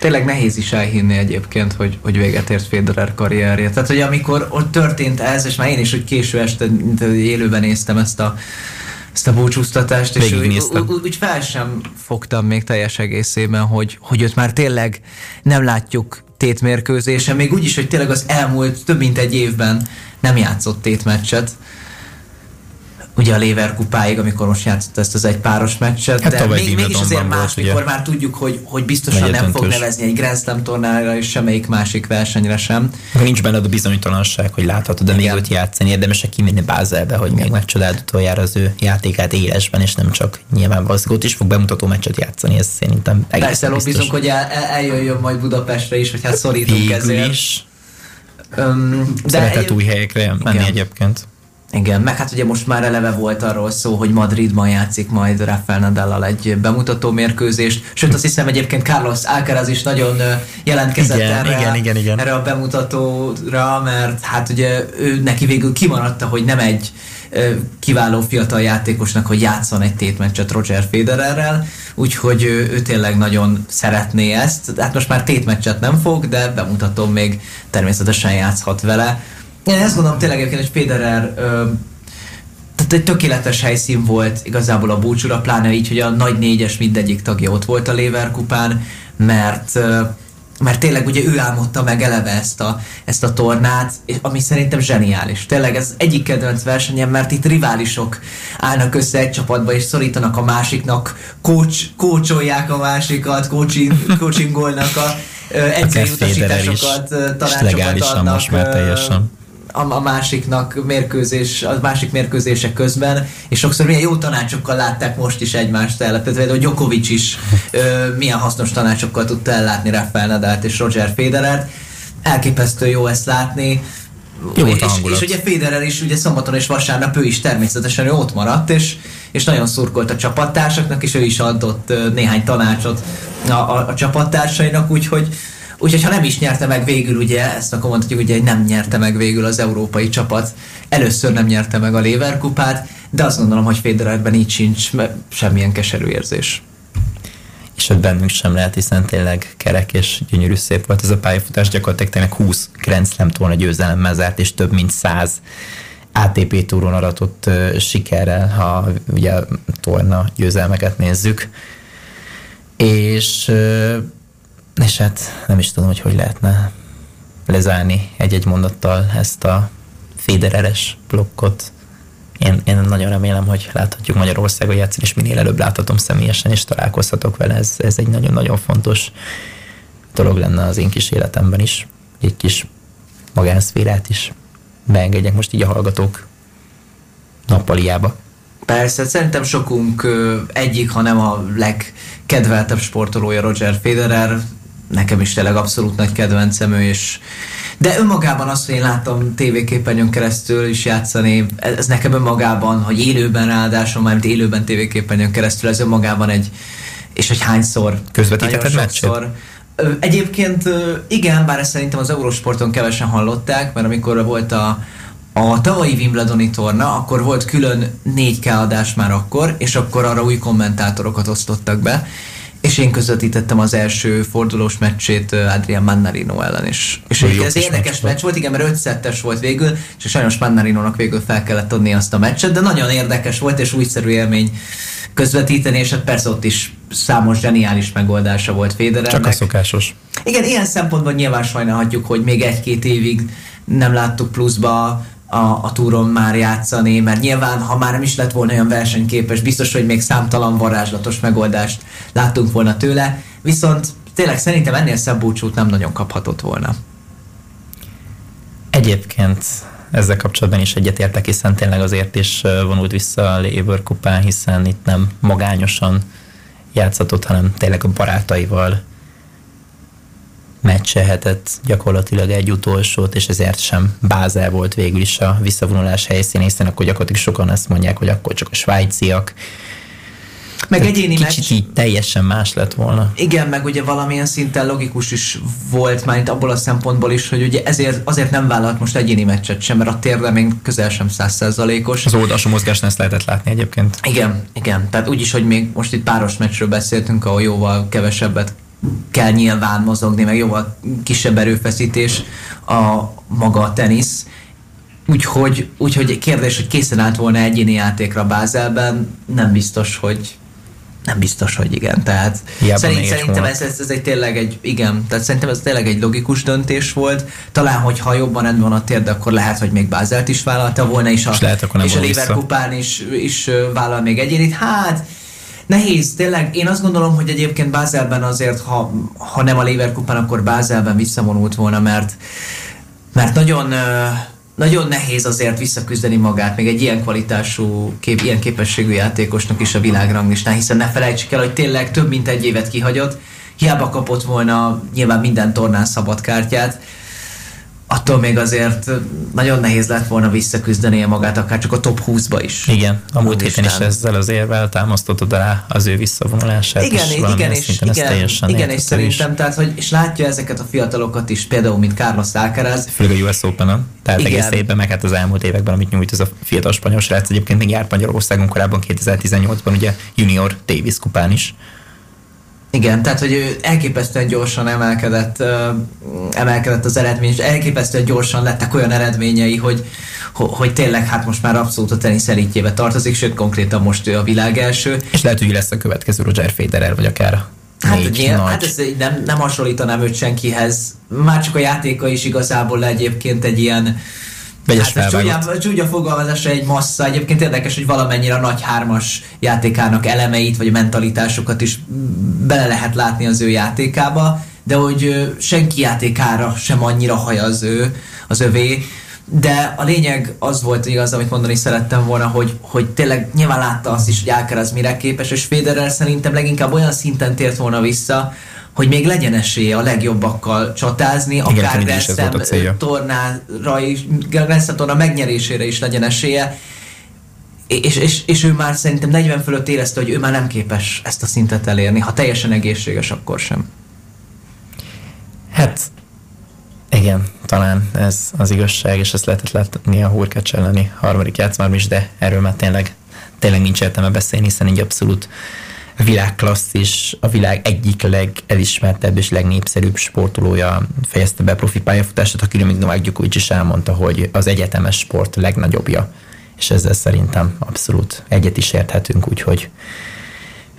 Tényleg nehéz is elhinni egyébként, hogy, hogy véget ért Federer karrierje. Tehát, hogy amikor ott történt ez, és már én is úgy késő este, élőben néztem ezt a, ezt a búcsúztatást, és úgy, úgy, úgy fel sem fogtam még teljes egészében, hogy, hogy őt már tényleg nem látjuk tétmérkőzése, még úgy is, hogy tényleg az elmúlt több mint egy évben nem játszott tétmeccset ugye a Lever kupáig, amikor most játszott ezt az egy páros meccset, hát de még, mégis azért más, volt, mikor már tudjuk, hogy, hogy biztosan nem fog nevezni egy Grand Slam tornára és semmelyik másik versenyre sem.
Nincs benne a bizonytalanság, hogy láthatod, de Igen. még ott játszani, érdemes kimenni Bázelbe, hogy még megcsodáld utoljára az ő játékát élesben, és nem csak nyilván ott is fog bemutató meccset játszani, ez szerintem
egészen Persze, lobbizunk, hogy el, el, eljöjjön majd Budapestre is, hogy hát szorítunk Végül ezért. Is
Um,
de
Szeretett új helyekre menni igen. egyébként.
Igen, meg hát ugye most már eleve volt arról szó, hogy Madridban játszik majd Rafael Nadal egy bemutató mérkőzést, sőt azt hiszem egyébként Carlos Alcaraz is nagyon jelentkezett
igen,
erre,
igen, igen, igen.
erre a bemutatóra, mert hát ugye ő neki végül kimaradta, hogy nem egy kiváló fiatal játékosnak, hogy játszon egy tétmeccset Roger Federerrel, úgyhogy ő, ő tényleg nagyon szeretné ezt. Hát most már tétmeccset nem fog, de bemutatom még természetesen játszhat vele. Én ezt gondolom tényleg egyébként, hogy Federer tehát egy tökéletes helyszín volt igazából a búcsúra, pláne így, hogy a nagy négyes mindegyik tagja ott volt a Leverkupán, mert ö, mert tényleg ugye ő álmodta meg eleve ezt a, ezt a tornát, ami szerintem zseniális. Tényleg ez egyik kedvenc versenyem, mert itt riválisok állnak össze egy csapatba, és szorítanak a másiknak, coach, coacholják a másikat, coaching, coachingolnak a edzői utasításokat, tanácsokat adnak. most már teljesen a, a másiknak mérkőzés, a másik mérkőzések közben, és sokszor milyen jó tanácsokkal látták most is egymást el. Például Djokovic is ö, milyen hasznos tanácsokkal tudta ellátni Rafael Nadalt és Roger Federert. Elképesztő jó ezt látni.
Jó
és, és ugye Federer is ugye szombaton és vasárnap ő is természetesen ő ott maradt, és, és nagyon szurkolt a csapattársaknak, és ő is adott néhány tanácsot a, a, a csapattársainak, úgyhogy Úgyhogy ha nem is nyerte meg végül, ugye, ezt akkor mondhatjuk, ugye, nem nyerte meg végül az európai csapat. Először nem nyerte meg a Lever kupát, de azt gondolom, hogy Federerben így sincs semmilyen keserű érzés.
És ott bennünk sem lehet, hiszen tényleg kerek és gyönyörű szép volt ez a pályafutás, gyakorlatilag tényleg 20 Grand Slam torna győzelemmel zárt, és több mint 100 ATP túron aratott sikerrel, ha ugye torna győzelmeket nézzük. És és hát nem is tudom, hogy hogy lehetne lezárni egy-egy mondattal ezt a Federeres blokkot. Én, én nagyon remélem, hogy láthatjuk Magyarországon játszani, és minél előbb láthatom személyesen, és találkozhatok vele. Ez, ez egy nagyon-nagyon fontos dolog lenne az én kis életemben is. Egy kis magánszférát is beengedjek most így a hallgatók nappaliába.
Persze, szerintem sokunk egyik, ha nem a legkedveltebb sportolója Roger Federer, nekem is tényleg abszolút nagy kedvencem ő, és de önmagában azt, hogy én láttam tévéképernyőn keresztül is játszani, ez nekem önmagában, hogy élőben ráadásul, mármint élőben tévéképernyőn keresztül, ez önmagában egy, és hogy hányszor.
Közvetítetted meccset?
Egyébként igen, bár ezt szerintem az Eurosporton kevesen hallották, mert amikor volt a, a tavalyi Wimbledoni torna, akkor volt külön 4K adás már akkor, és akkor arra új kommentátorokat osztottak be, és én közvetítettem az első fordulós meccsét Adrian Mannarino ellen is. És Jó, ez érdekes meccs volt, igen, mert 5 szettes volt végül, és sajnos Mannarinónak végül fel kellett adni azt a meccset, de nagyon érdekes volt, és újszerű élmény közvetíteni, és hát persze ott is számos zseniális megoldása volt Federernek.
Csak a szokásos.
Igen, ilyen szempontból nyilván sajnálhatjuk, hogy még egy-két évig nem láttuk pluszba a, a túron már játszani, mert nyilván, ha már nem is lett volna olyan versenyképes, biztos, hogy még számtalan varázslatos megoldást láttunk volna tőle, viszont tényleg szerintem ennél szebb búcsút nem nagyon kaphatott volna.
Egyébként ezzel kapcsolatban is egyetértek, hiszen tényleg azért is vonult vissza a Labour kupán, hiszen itt nem magányosan játszatott, hanem tényleg a barátaival meccselhetett gyakorlatilag egy utolsót, és ezért sem Bázel volt végül is a visszavonulás helyszín, hiszen akkor gyakorlatilag sokan azt mondják, hogy akkor csak a svájciak,
meg Tehát egyéni
kicsit meccs. így teljesen más lett volna.
Igen, meg ugye valamilyen szinten logikus is volt már itt abból a szempontból is, hogy ugye ezért azért nem vállalt most egyéni meccset sem, mert a térde még közel sem százszerzalékos.
Az oldalsó mozgást ezt lehetett látni egyébként.
Igen, igen. Tehát úgyis, hogy még most itt páros meccsről beszéltünk, ahol jóval kevesebbet kell nyilván mozogni, meg jóval kisebb erőfeszítés a maga a tenisz. Úgyhogy, úgyhogy kérdés, hogy készen állt volna egyéni játékra Bázelben, nem biztos, hogy nem biztos, hogy igen. Tehát szerint, szerintem ez, ez, ez, egy tényleg egy, igen, tehát szerintem ez tényleg egy logikus döntés volt. Talán, hogyha jobban rendben van a térde, akkor lehet, hogy még Bázelt is vállalta volna, és a, és lehet, és a Leverkupán is, is vállal még egyénit. Hát, Nehéz, tényleg. Én azt gondolom, hogy egyébként Bázelben azért, ha, ha nem a Leverkusen, akkor Bázelben visszavonult volna, mert, mert nagyon, nagyon nehéz azért visszaküzdeni magát, még egy ilyen kvalitású, kép, ilyen képességű játékosnak is a világranglistán, hiszen ne felejtsük el, hogy tényleg több mint egy évet kihagyott, hiába kapott volna nyilván minden tornán szabad kártyát, attól még azért nagyon nehéz lett volna visszaküzdeni magát, akár csak a top 20-ba is.
Igen, a múlt héten is ezzel az érvel támasztottad rá az ő visszavonulását.
Igen, és igen, és, igen, igen, igen és szerintem, is. tehát, hogy és látja ezeket a fiatalokat is, például, mint Carlos Alcaraz.
Főleg a US open tehát igen. egész évben, meg hát az elmúlt években, amit nyújt ez a fiatal spanyol srác, egyébként még járt Magyarországon korábban 2018-ban, ugye junior Davis kupán is.
Igen, tehát hogy ő elképesztően gyorsan emelkedett, emelkedett az eredmény, és elképesztően gyorsan lettek olyan eredményei, hogy, hogy tényleg hát most már abszolút a tenisz elitjébe tartozik, sőt konkrétan most ő a világ első.
És lehet, hogy lesz a következő Roger Federer, vagy akár
Hát, négy nagy... hát ez nem, nem hasonlítanám őt senkihez. Már csak a játéka is igazából egyébként egy ilyen
Vegyes hát
csúnya, csúnya fogalmazása egy massza. Egyébként érdekes, hogy valamennyire a nagy hármas játékának elemeit, vagy mentalitásokat is bele lehet látni az ő játékába, de hogy senki játékára sem annyira haj az ő, az övé. De a lényeg az volt igaz, amit mondani szerettem volna, hogy, hogy tényleg nyilván látta azt is, hogy Alcaraz mire képes, és Federer szerintem leginkább olyan szinten tért volna vissza, hogy még legyen esélye a legjobbakkal csatázni, Igen, akár Grand tornára is, Grand torna megnyerésére is legyen esélye. És, és, és ő már szerintem 40 fölött érezte, hogy ő már nem képes ezt a szintet elérni. Ha teljesen egészséges, akkor sem.
Hát igen, talán ez az igazság, és ezt lehetett látni a Hurkács elleni harmadik játszmár is, de erről már tényleg, tényleg nincs értelme beszélni, hiszen egy abszolút világklasszis, a világ egyik legelismertebb és legnépszerűbb sportolója fejezte be profi pályafutását, akiről még Novák Djokovic is elmondta, hogy az egyetemes sport legnagyobbja, és ezzel szerintem abszolút egyet is érthetünk, úgyhogy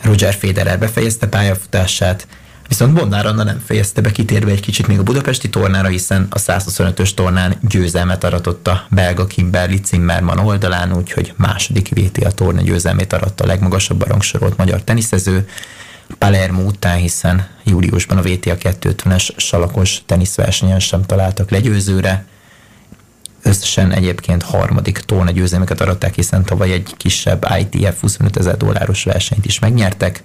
Roger Federer befejezte pályafutását, Viszont Bondár Anna nem fejezte be kitérve egy kicsit még a budapesti tornára, hiszen a 125-ös tornán győzelmet aratott a belga Kimberly Zimmermann oldalán, úgyhogy második véti a torna győzelmét aratta a legmagasabb rangsorolt magyar teniszező. Palermo után, hiszen júliusban a VTA 250-es salakos teniszversenyen sem találtak legyőzőre. Összesen egyébként harmadik torna győzelmeket aratták, hiszen tavaly egy kisebb ITF 25 ezer dolláros versenyt is megnyertek.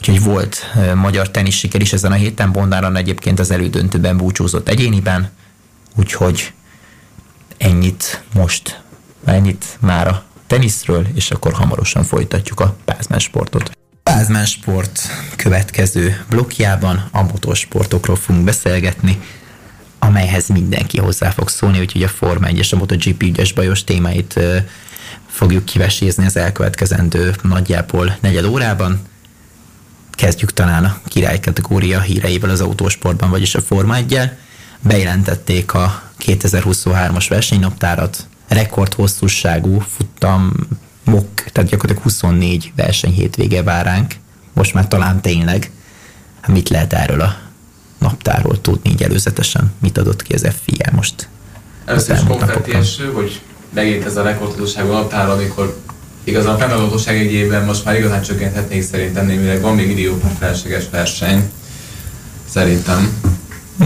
Úgyhogy volt magyar tenisz siker is ezen a héten. Bondáran egyébként az elődöntőben búcsúzott egyéniben, úgyhogy ennyit most, ennyit már a teniszről, és akkor hamarosan folytatjuk a Pázmán sportot. Pázmán sport következő blokkjában a motorsportokról fogunk beszélgetni, amelyhez mindenki hozzá fog szólni, úgyhogy a Forma 1 és a MotoGP ügyes bajos témáit fogjuk kivesézni az elkövetkezendő nagyjából negyed órában kezdjük talán a király kategória híreivel az autósportban, vagyis a Forma 1 Bejelentették a 2023-as versenynaptárat, rekord hosszúságú mok, tehát gyakorlatilag 24 verseny hétvége vár ránk. Most már talán tényleg. Mit lehet erről a naptárról tudni így előzetesen? Mit adott ki az FIA most?
Először is konfetti hogy megint ez a rekordhosszúságú naptár, amikor igazán a fennmaradóság egy évben most már igazán csökkenthetnék szerintem némileg. Van még idő pár felséges verseny. Szerintem.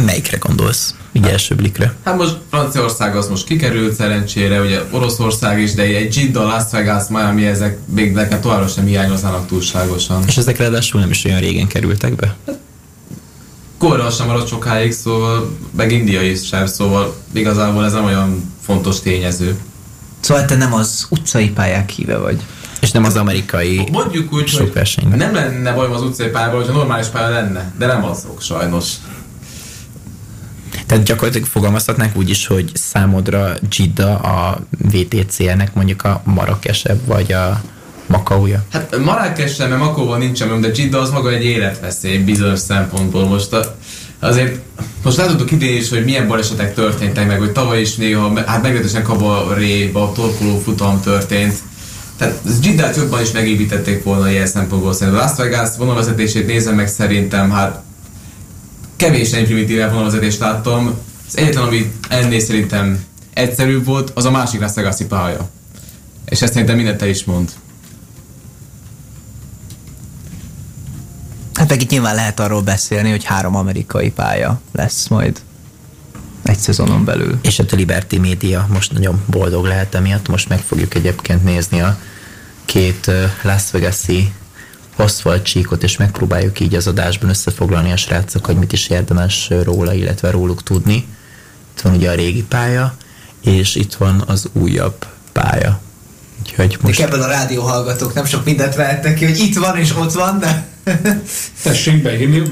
Melyikre gondolsz? Így első blikre.
Hát most Franciaország az most kikerült szerencsére, ugye Oroszország is, de egy Jeddah, Las Vegas, Miami, ezek még nekem továbbra sem hiányoznának túlságosan.
És ezek ráadásul nem is olyan régen kerültek be? Hát,
Korra sem maradt sokáig, szóval meg India is sem, szóval igazából ez nem olyan fontos tényező.
Szóval te nem az utcai pályák híve vagy.
És nem az amerikai
Mondjuk úgy, sok hogy nem lenne bajom az utcai pályával, hogyha normális pálya lenne, de nem azok sajnos.
Tehát gyakorlatilag fogalmazhatnánk úgy is, hogy számodra Jidda a VTC-nek mondjuk a marakesebb, vagy a Makaója?
Hát Marrakes sem, mert Makóban nincsen, de Jidda az maga egy életveszély bizonyos szempontból. Most a, azért most látottuk idén is, hogy milyen balesetek történtek meg, hogy tavaly is néha, hát meglehetősen kabaréba torkoló futam történt. Tehát Jiddát jobban is megépítették volna ilyen szempontból szerintem. Las Vegas vonalvezetését nézem meg szerintem, hát kevésen primitív vonalvezetést láttam. Az egyetlen, ami ennél szerintem egyszerűbb volt, az a másik Las vegas pálya. És ezt szerintem mindent te is mond.
Hát meg itt nyilván lehet arról beszélni, hogy három amerikai pálya lesz majd egy szezonon belül.
És a Liberty Media most nagyon boldog lehet emiatt. Most meg fogjuk egyébként nézni a két Las Vegas-i csíkot, és megpróbáljuk így az adásban összefoglalni a srácok, hogy mit is érdemes róla, illetve róluk tudni. itt van ugye a régi pálya, és itt van az újabb pálya.
Úgyhogy most... ebből a rádió hallgatók nem sok mindent vehettek ki, hogy itt van és ott van, de...
Tessék beírni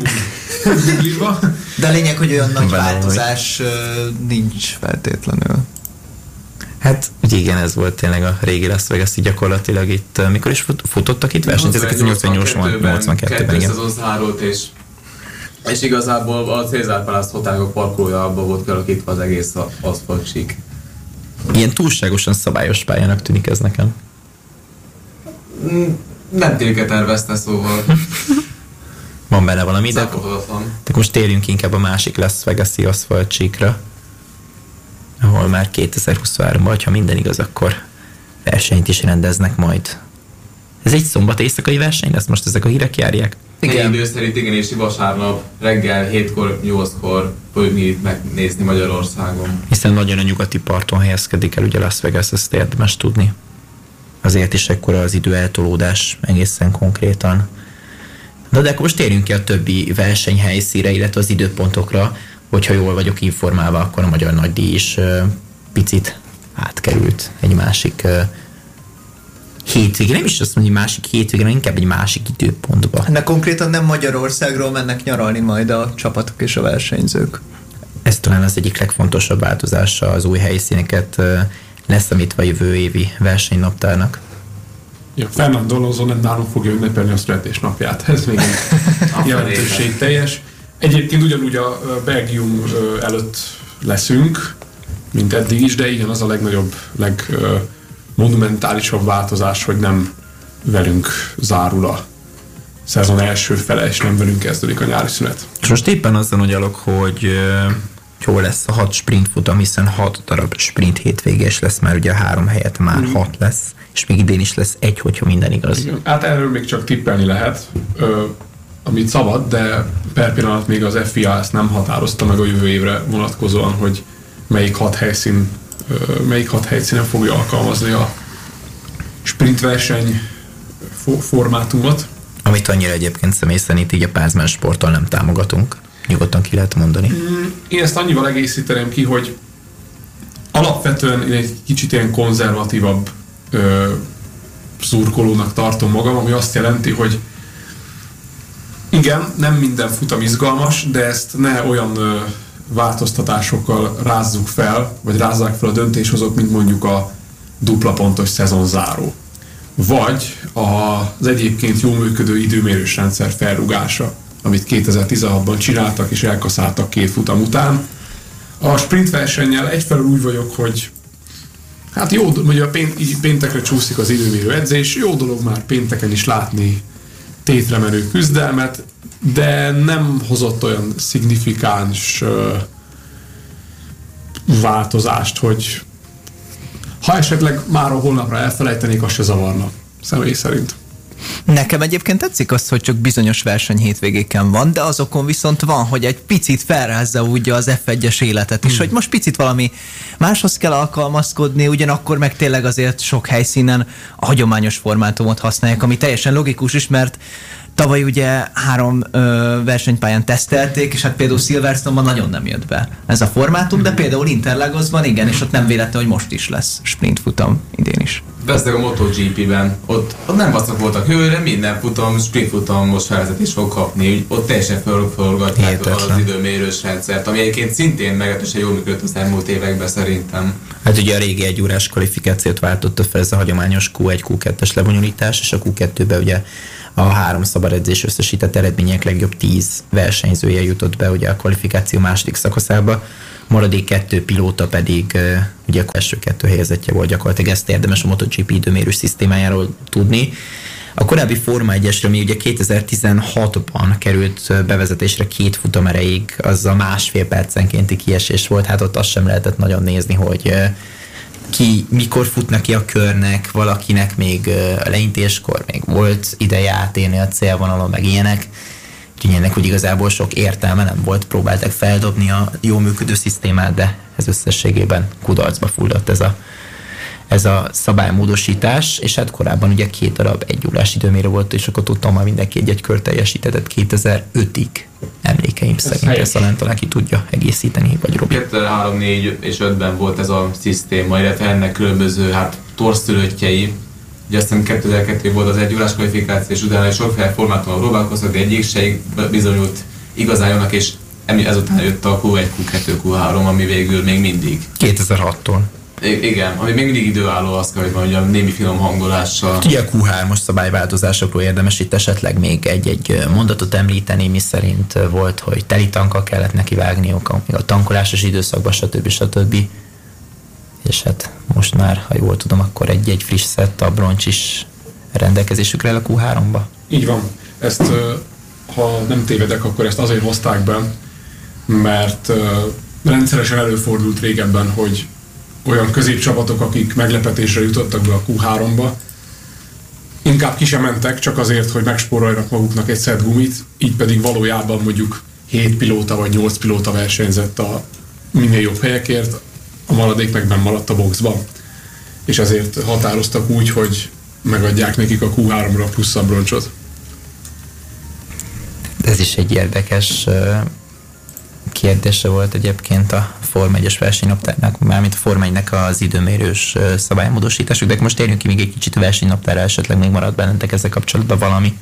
a De a lényeg, hogy olyan nagy változás hogy... nincs feltétlenül.
Hát ugye igen, ez volt tényleg a régi Las vegas gyakorlatilag itt, mikor is fut, futottak itt versenyt? 1982-ben,
igen. zárult, és és igazából a Cézár Palace hotelok parkolója abban volt kialakítva az egész aszfaltsík.
Ilyen túlságosan szabályos pályának tűnik ez nekem.
Mm, nem tényleg tervezte, szóval.
Van benne valami, de, de most térjünk inkább a másik Las Vegas-i aszfaltsíkra ahol már 2023-ban, ha minden igaz, akkor versenyt is rendeznek majd. Ez egy szombat éjszakai verseny ezt most ezek a hírek járják?
Igen. Idő szerint igen, és vasárnap reggel 7-kor, 8-kor fogjuk mi megnézni Magyarországon.
Hiszen nagyon a nyugati parton helyezkedik el ugye Las Vegas, ezt érdemes tudni. Azért is ekkora az idő eltolódás egészen konkrétan. Na de akkor most térjünk ki a többi versenyhelyszíre, illetve az időpontokra hogyha jól vagyok informálva, akkor a Magyar Nagydíj is picit átkerült egy másik hétvégén, nem is azt mondja, másik hétvégén, hanem inkább egy másik időpontba.
De konkrétan nem Magyarországról mennek nyaralni majd a csapatok és a versenyzők.
Ez talán az egyik legfontosabb változása az új helyszíneket leszámítva jövő évi versenynaptárnak.
Ja, Fernando Alonso nem nálunk fogja ünnepelni a születésnapját. Ez még jelentőség teljes. Egyébként ugyanúgy a Belgium előtt leszünk, mint eddig is, de igen, az a legnagyobb, legmonumentálisabb változás, hogy nem velünk zárul a szezon első fele, és nem velünk kezdődik a nyári szünet.
És most éppen azon agyalok, hogy jó lesz a hat sprint futam, hiszen hat darab sprint hétvégés lesz, mert ugye a három helyet már mm. hat lesz, és még idén is lesz egy, hogyha minden igaz. Igen.
Hát erről még csak tippelni lehet. Ö, amit szabad, de per pillanat még az FIA ezt nem határozta meg a jövő évre vonatkozóan, hogy melyik hat helyszín, melyik hat helyszínen fogja alkalmazni a sprint verseny formátumot.
Amit annyira egyébként személy szerint így a Pázmán sporttal nem támogatunk. Nyugodtan ki lehet mondani. Mm,
én ezt annyival egészíteném ki, hogy alapvetően én egy kicsit ilyen konzervatívabb ö, szurkolónak tartom magam, ami azt jelenti, hogy igen, nem minden futam izgalmas, de ezt ne olyan ö, változtatásokkal rázzuk fel, vagy rázzák fel a döntéshozók, mint mondjuk a dupla pontos szezonzáró. Vagy az egyébként jól működő időmérős rendszer felrugása, amit 2016-ban csináltak és elkaszáltak két futam után. A sprint versennyel egyfelől úgy vagyok, hogy hát jó, ugye a péntekre csúszik az időmérő edzés, jó dolog már pénteken is látni tétre menő küzdelmet, de nem hozott olyan szignifikáns változást, hogy ha esetleg már a holnapra elfelejtenék, az se zavarna, személy szerint.
Nekem egyébként tetszik az, hogy csak bizonyos verseny hétvégéken van, de azokon viszont van, hogy egy picit felrázza úgy az F1-es életet is, hmm. hogy most picit valami máshoz kell alkalmazkodni, ugyanakkor meg tényleg azért sok helyszínen a hagyományos formátumot használják, ami teljesen logikus is, mert Tavaly ugye három ö, versenypályán tesztelték, és hát például Silverstone-ban nagyon nem jött be ez a formátum, de például Interlagosban igen, és ott nem véletlen, hogy most is lesz sprint futam idén is.
Vesztek a MotoGP-ben, ott, ott nem vaszok voltak hőre, minden futam, sprint futam most felzet is fog kapni, ott teljesen felforgatják az időmérős rendszert, ami egyébként szintén meglehetősen jól működött az elmúlt években szerintem.
Hát ugye a régi egy órás kvalifikációt váltotta fel ez a hagyományos Q1, Q2-es lebonyolítás, és a Q2-be ugye a három szabad edzés összesített eredmények legjobb tíz versenyzője jutott be ugye a kvalifikáció második szakaszába, maradék kettő pilóta pedig ugye a első kettő helyezettje volt gyakorlatilag, ezt érdemes a MotoGP időmérős szisztémájáról tudni. A korábbi Forma 1 ami ugye 2016-ban került bevezetésre két futam erejéig, az a másfél percenkénti kiesés volt, hát ott azt sem lehetett nagyon nézni, hogy ki mikor fut neki a körnek, valakinek még a leintéskor még volt ideje átérni a célvonalon, meg ilyenek. Úgyhogy ennek úgy igazából sok értelme nem volt, próbáltak feldobni a jó működő szisztémát, de ez összességében kudarcba fulladt ez a, ez a szabálymódosítás, és hát korábban ugye két darab egy órás időmérő volt, és akkor tudtam már mindenki egy-egy kör teljesítetett 2005-ig emlékeim ez szerint. Ezt talán talán ki tudja egészíteni, vagy Robi.
2003, 4 és 5-ben volt ez a szisztéma, illetve ennek különböző hát torszülöttjei, Ugye aztán 2002 volt az egy órás kvalifikáció, és utána sokféle formátumon próbálkoztak, de egyik se bizonyult igazán és ezután jött a Q1, Q2, Q3, ami végül még mindig.
2006-tól.
I- igen, ami még mindig időálló, azt kell, hogy mondjam, némi finom hangolással.
Ugye a Q3-os szabályváltozásokról érdemes itt esetleg még egy-egy mondatot említeni, mi szerint volt, hogy teli tankkal kellett neki vágniuk, még a tankolásos időszakban, stb. stb. És hát most már, ha jól tudom, akkor egy-egy friss szett a broncs is rendelkezésükre el a Q3-ba.
Így van. Ezt, ha nem tévedek, akkor ezt azért hozták be, mert rendszeresen előfordult régebben, hogy olyan középcsapatok, akik meglepetésre jutottak be a Q3-ba, inkább ki sem mentek, csak azért, hogy megspóroljanak maguknak egy szett gumit, így pedig valójában mondjuk 7 pilóta vagy 8 pilóta versenyzett a minél jobb helyekért, a maradék meg maradt a boxban. És ezért határoztak úgy, hogy megadják nekik a Q3-ra plusz a broncsot.
Ez is egy érdekes kérdése volt egyébként a Form 1-es versenynaptárnak, mármint a Form 1 az időmérős szabálymódosításuk, de most térjünk ki még egy kicsit a versenynaptára, esetleg még maradt bennetek ezzel kapcsolatban valami.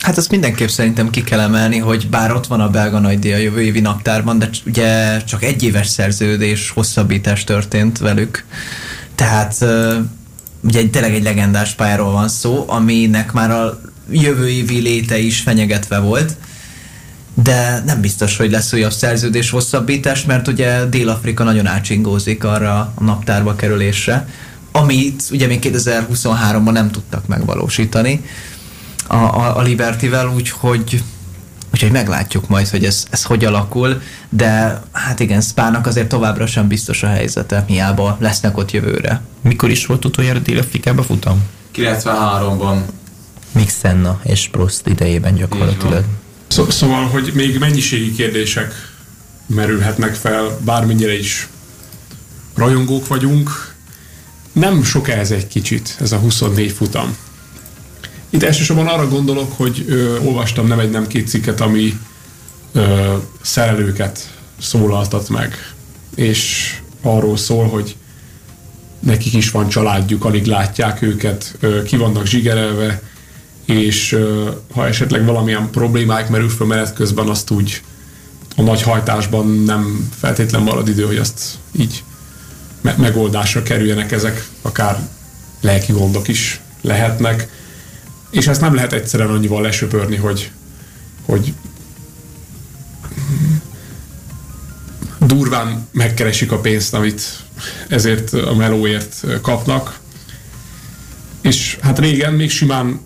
Hát azt mindenképp szerintem ki kell emelni, hogy bár ott van a belga nagydíj a jövő évi naptárban, de ugye csak egy éves szerződés, hosszabbítás történt velük. Tehát ugye tényleg egy legendás pályáról van szó, aminek már a jövő évi léte is fenyegetve volt de nem biztos, hogy lesz újabb szerződés hosszabbítás, mert ugye Dél-Afrika nagyon átsingózik arra a naptárba kerülésre, amit ugye még 2023-ban nem tudtak megvalósítani a, a, a Liberty-vel, úgyhogy Úgyhogy meglátjuk majd, hogy ez, ez hogy alakul, de hát igen, Spának azért továbbra sem biztos a helyzete, hiába lesznek ott jövőre.
Mikor is volt utoljára Dél-Afrikában futam?
93-ban.
Mixenna és Prost idejében gyakorlatilag.
Szó, szóval, hogy még mennyiségi kérdések merülhetnek fel, bármennyire is rajongók vagyunk. Nem sok ez egy kicsit, ez a 24 futam. Itt elsősorban arra gondolok, hogy ö, olvastam nem egy, nem két cikket, ami ö, szerelőket szólaltat meg, és arról szól, hogy nekik is van családjuk, alig látják őket, ö, ki vannak zsigerelve, és ha esetleg valamilyen problémák merül fel menet közben, azt úgy a nagy hajtásban nem feltétlen marad idő, hogy azt így me- megoldásra kerüljenek ezek, akár lelki gondok is lehetnek, és ezt nem lehet egyszerűen annyival lesöpörni, hogy, hogy durván megkeresik a pénzt, amit ezért a melóért kapnak. És hát régen még simán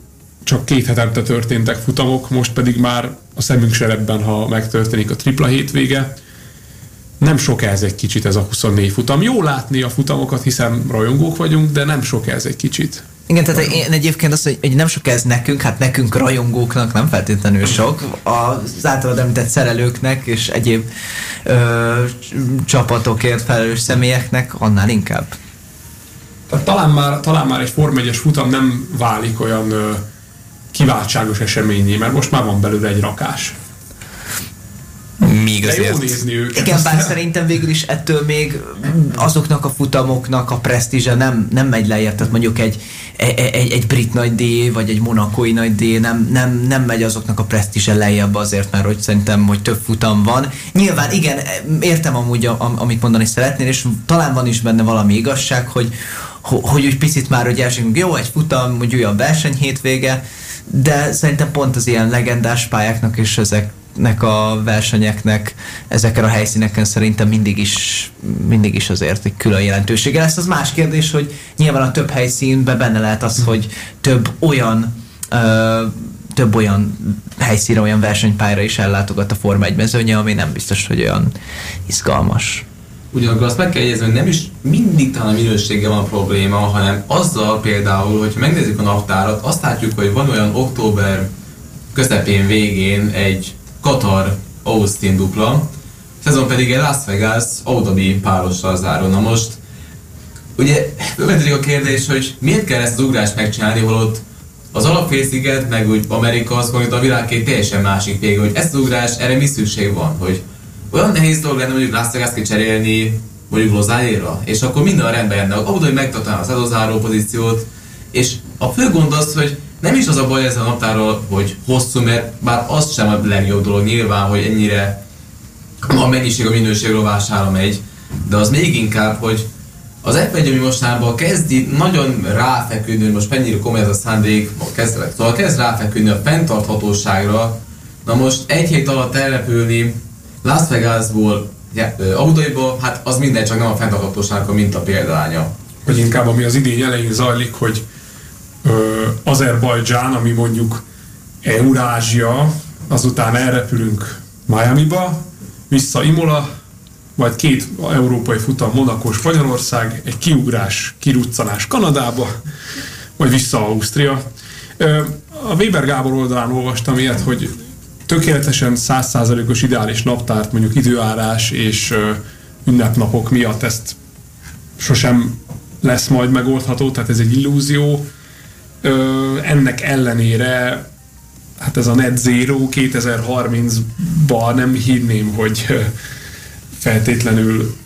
csak két hetente történtek futamok, most pedig már a szemünk serebben, ha megtörténik a tripla hétvége. Nem sok ez egy kicsit ez a 24 futam. Jó látni a futamokat, hiszen rajongók vagyunk, de nem sok ez egy kicsit.
Igen, tehát én egyébként az, hogy nem sok ez nekünk, hát nekünk rajongóknak nem feltétlenül sok, az általad említett szerelőknek és egyéb ö, csapatokért felelős személyeknek annál inkább.
Tehát talán már, talán már egy Form 1 futam nem válik olyan ö, kiváltságos eseményé, mert most már van belőle egy rakás.
Míg azért... jó
nézni őket. Igen, bár szerintem végül is ettől még azoknak a futamoknak a presztízse nem, nem megy lejjebb, tehát mondjuk egy, egy, egy, egy brit nagy D, vagy egy monakói nagy D nem, nem, nem megy azoknak a presztízse lejjebb azért, mert hogy szerintem, hogy több futam van. Nyilván igen, értem amúgy, amit mondani szeretnél, és talán van is benne valami igazság, hogy, hogy úgy picit már, hogy elsőünk, jó, egy futam, hogy újabb verseny hétvége, de szerintem pont az ilyen legendás pályáknak és ezeknek a versenyeknek ezeken a helyszíneken szerintem mindig is, mindig is azért egy külön jelentősége lesz. Az más kérdés, hogy nyilván a több helyszínben benne lehet az, hogy több olyan ö, több olyan helyszínre, olyan versenypályára is ellátogat a Forma 1 mezőnye, ami nem biztos, hogy olyan izgalmas.
Ugyanakkor azt meg kell jegyezni, hogy nem is mindig talán a minősége van a probléma, hanem azzal például, hogy megnézzük a naptárat, azt látjuk, hogy van olyan október közepén végén egy Katar Austin dupla, szezon pedig egy Las Vegas Abu Dhabi párossal záró. Na most ugye felvetődik a kérdés, hogy miért kell ezt az ugrást megcsinálni, holott az alapfélsziget, meg úgy Amerika, az a világ két teljesen másik vége, hogy ezt az ugrás, erre mi szükség van, hogy olyan nehéz dolog lenne mondjuk Las Vegas cserélni mondjuk Lozáéra, és akkor minden rendben jönne, abban, hogy megtartaná az adózáró pozíciót, és a fő gond az, hogy nem is az a baj ezzel a naptárral, hogy hosszú, mert bár az sem a legjobb dolog nyilván, hogy ennyire a mennyiség a minőség rovására megy, de az még inkább, hogy az f ami mostanában kezdi nagyon ráfeküdni, most mennyire komoly ez a szándék, kezd, szóval kezd ráfeküdni a fenntarthatóságra, na most egy hét alatt elrepülni Las Vegasból autóiból, hát az minden csak nem a fenntarthatóságnak a minta példánya.
Vagy inkább ami az idény elején zajlik, hogy Azerbajdzsán, ami mondjuk Eurázsia, azután elrepülünk Miami-ba, vissza Imola, majd két európai futam Monaco, Spanyolország, egy kiugrás, kiruccanás Kanadába, vagy vissza Ausztria. A Weber Gábor oldalán olvastam ilyet, hogy tökéletesen százszázalékos ideális naptárt, mondjuk időárás és ünnepnapok miatt ezt sosem lesz majd megoldható, tehát ez egy illúzió. Ennek ellenére hát ez a net zero 2030-ban nem hinném, hogy feltétlenül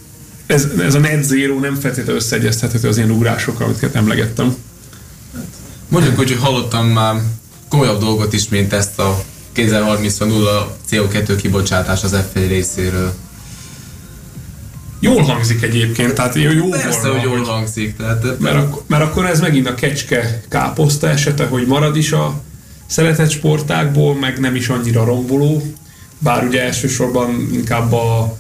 ez, ez a net zero nem feltétlenül összeegyeztethető az ilyen ugrásokkal, amiket emlegettem.
Mondjuk, hogy hallottam már komolyabb dolgot is, mint ezt a 2030-ban nulla CO2 kibocsátás az F1 részéről.
Jól hangzik egyébként, tehát jó, jó
Persze, volna, hogy jól hangzik. Tehát,
mert, ak- mert akkor ez megint a kecske káposzta esete, hogy marad is a szeretett sportákból, meg nem is annyira romboló, bár ugye elsősorban inkább a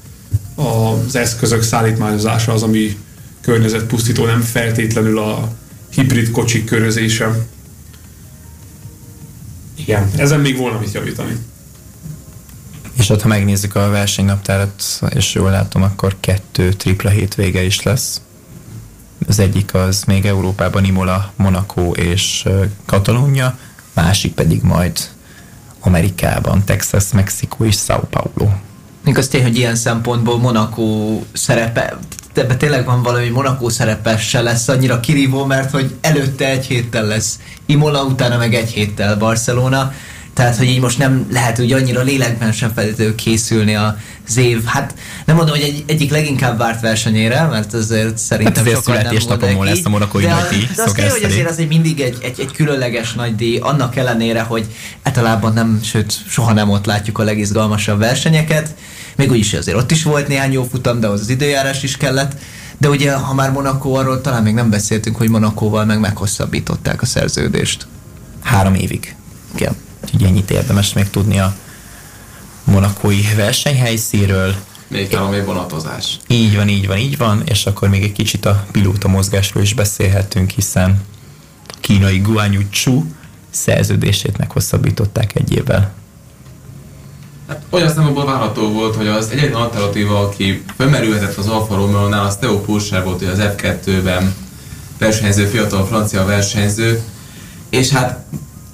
az eszközök szállítmányozása az, ami környezetpusztító, nem feltétlenül a hibrid kocsik körözése. Igen, ezen még volna mit javítani.
És ott, ha megnézzük a versenynaptárat, és jól látom, akkor kettő tripla hétvége is lesz. Az egyik az még Európában Imola, Monaco és Katalónia, másik pedig majd Amerikában, Texas, Mexikó és São Paulo.
Még az tény, hogy ilyen szempontból Monaco szerepe, ebben tényleg van valami Monaco szerepe se lesz annyira kirívó, mert hogy előtte egy héttel lesz Imola, utána meg egy héttel Barcelona, tehát, hogy így most nem lehet úgy annyira lélekben sem feltétlenül készülni az év. Hát nem mondom, hogy egy, egyik leginkább várt versenyére, mert azért szerintem hát
sokan nem mondják lesz a monakói
de, nagy díj. De az kell, hogy azért az egy mindig egy, egy, egy különleges nagy díj, annak ellenére, hogy általában nem, sőt, soha nem ott látjuk a legizgalmasabb versenyeket. Még úgyis azért ott is volt néhány jó futam, de az, az időjárás is kellett. De ugye, ha már Monaco, arról talán még nem beszéltünk, hogy Monakóval meg meghosszabbították a szerződést.
Három évig. Igen. Úgyhogy ennyit érdemes még tudni a monakói versenyhelyszíről.
Még valami vonatozás.
Így van, így van, így van, és akkor még egy kicsit a pilóta mozgásról is beszélhetünk, hiszen a kínai Guanyu Chu szerződését meghosszabbították egy évvel.
Hát olyan szempontból várható volt, hogy az egyetlen alternatíva, aki felmerülhetett az Alfa Romeo-nál, az Theo Pulser volt, hogy az F2-ben versenyző, fiatal francia versenyző, és hát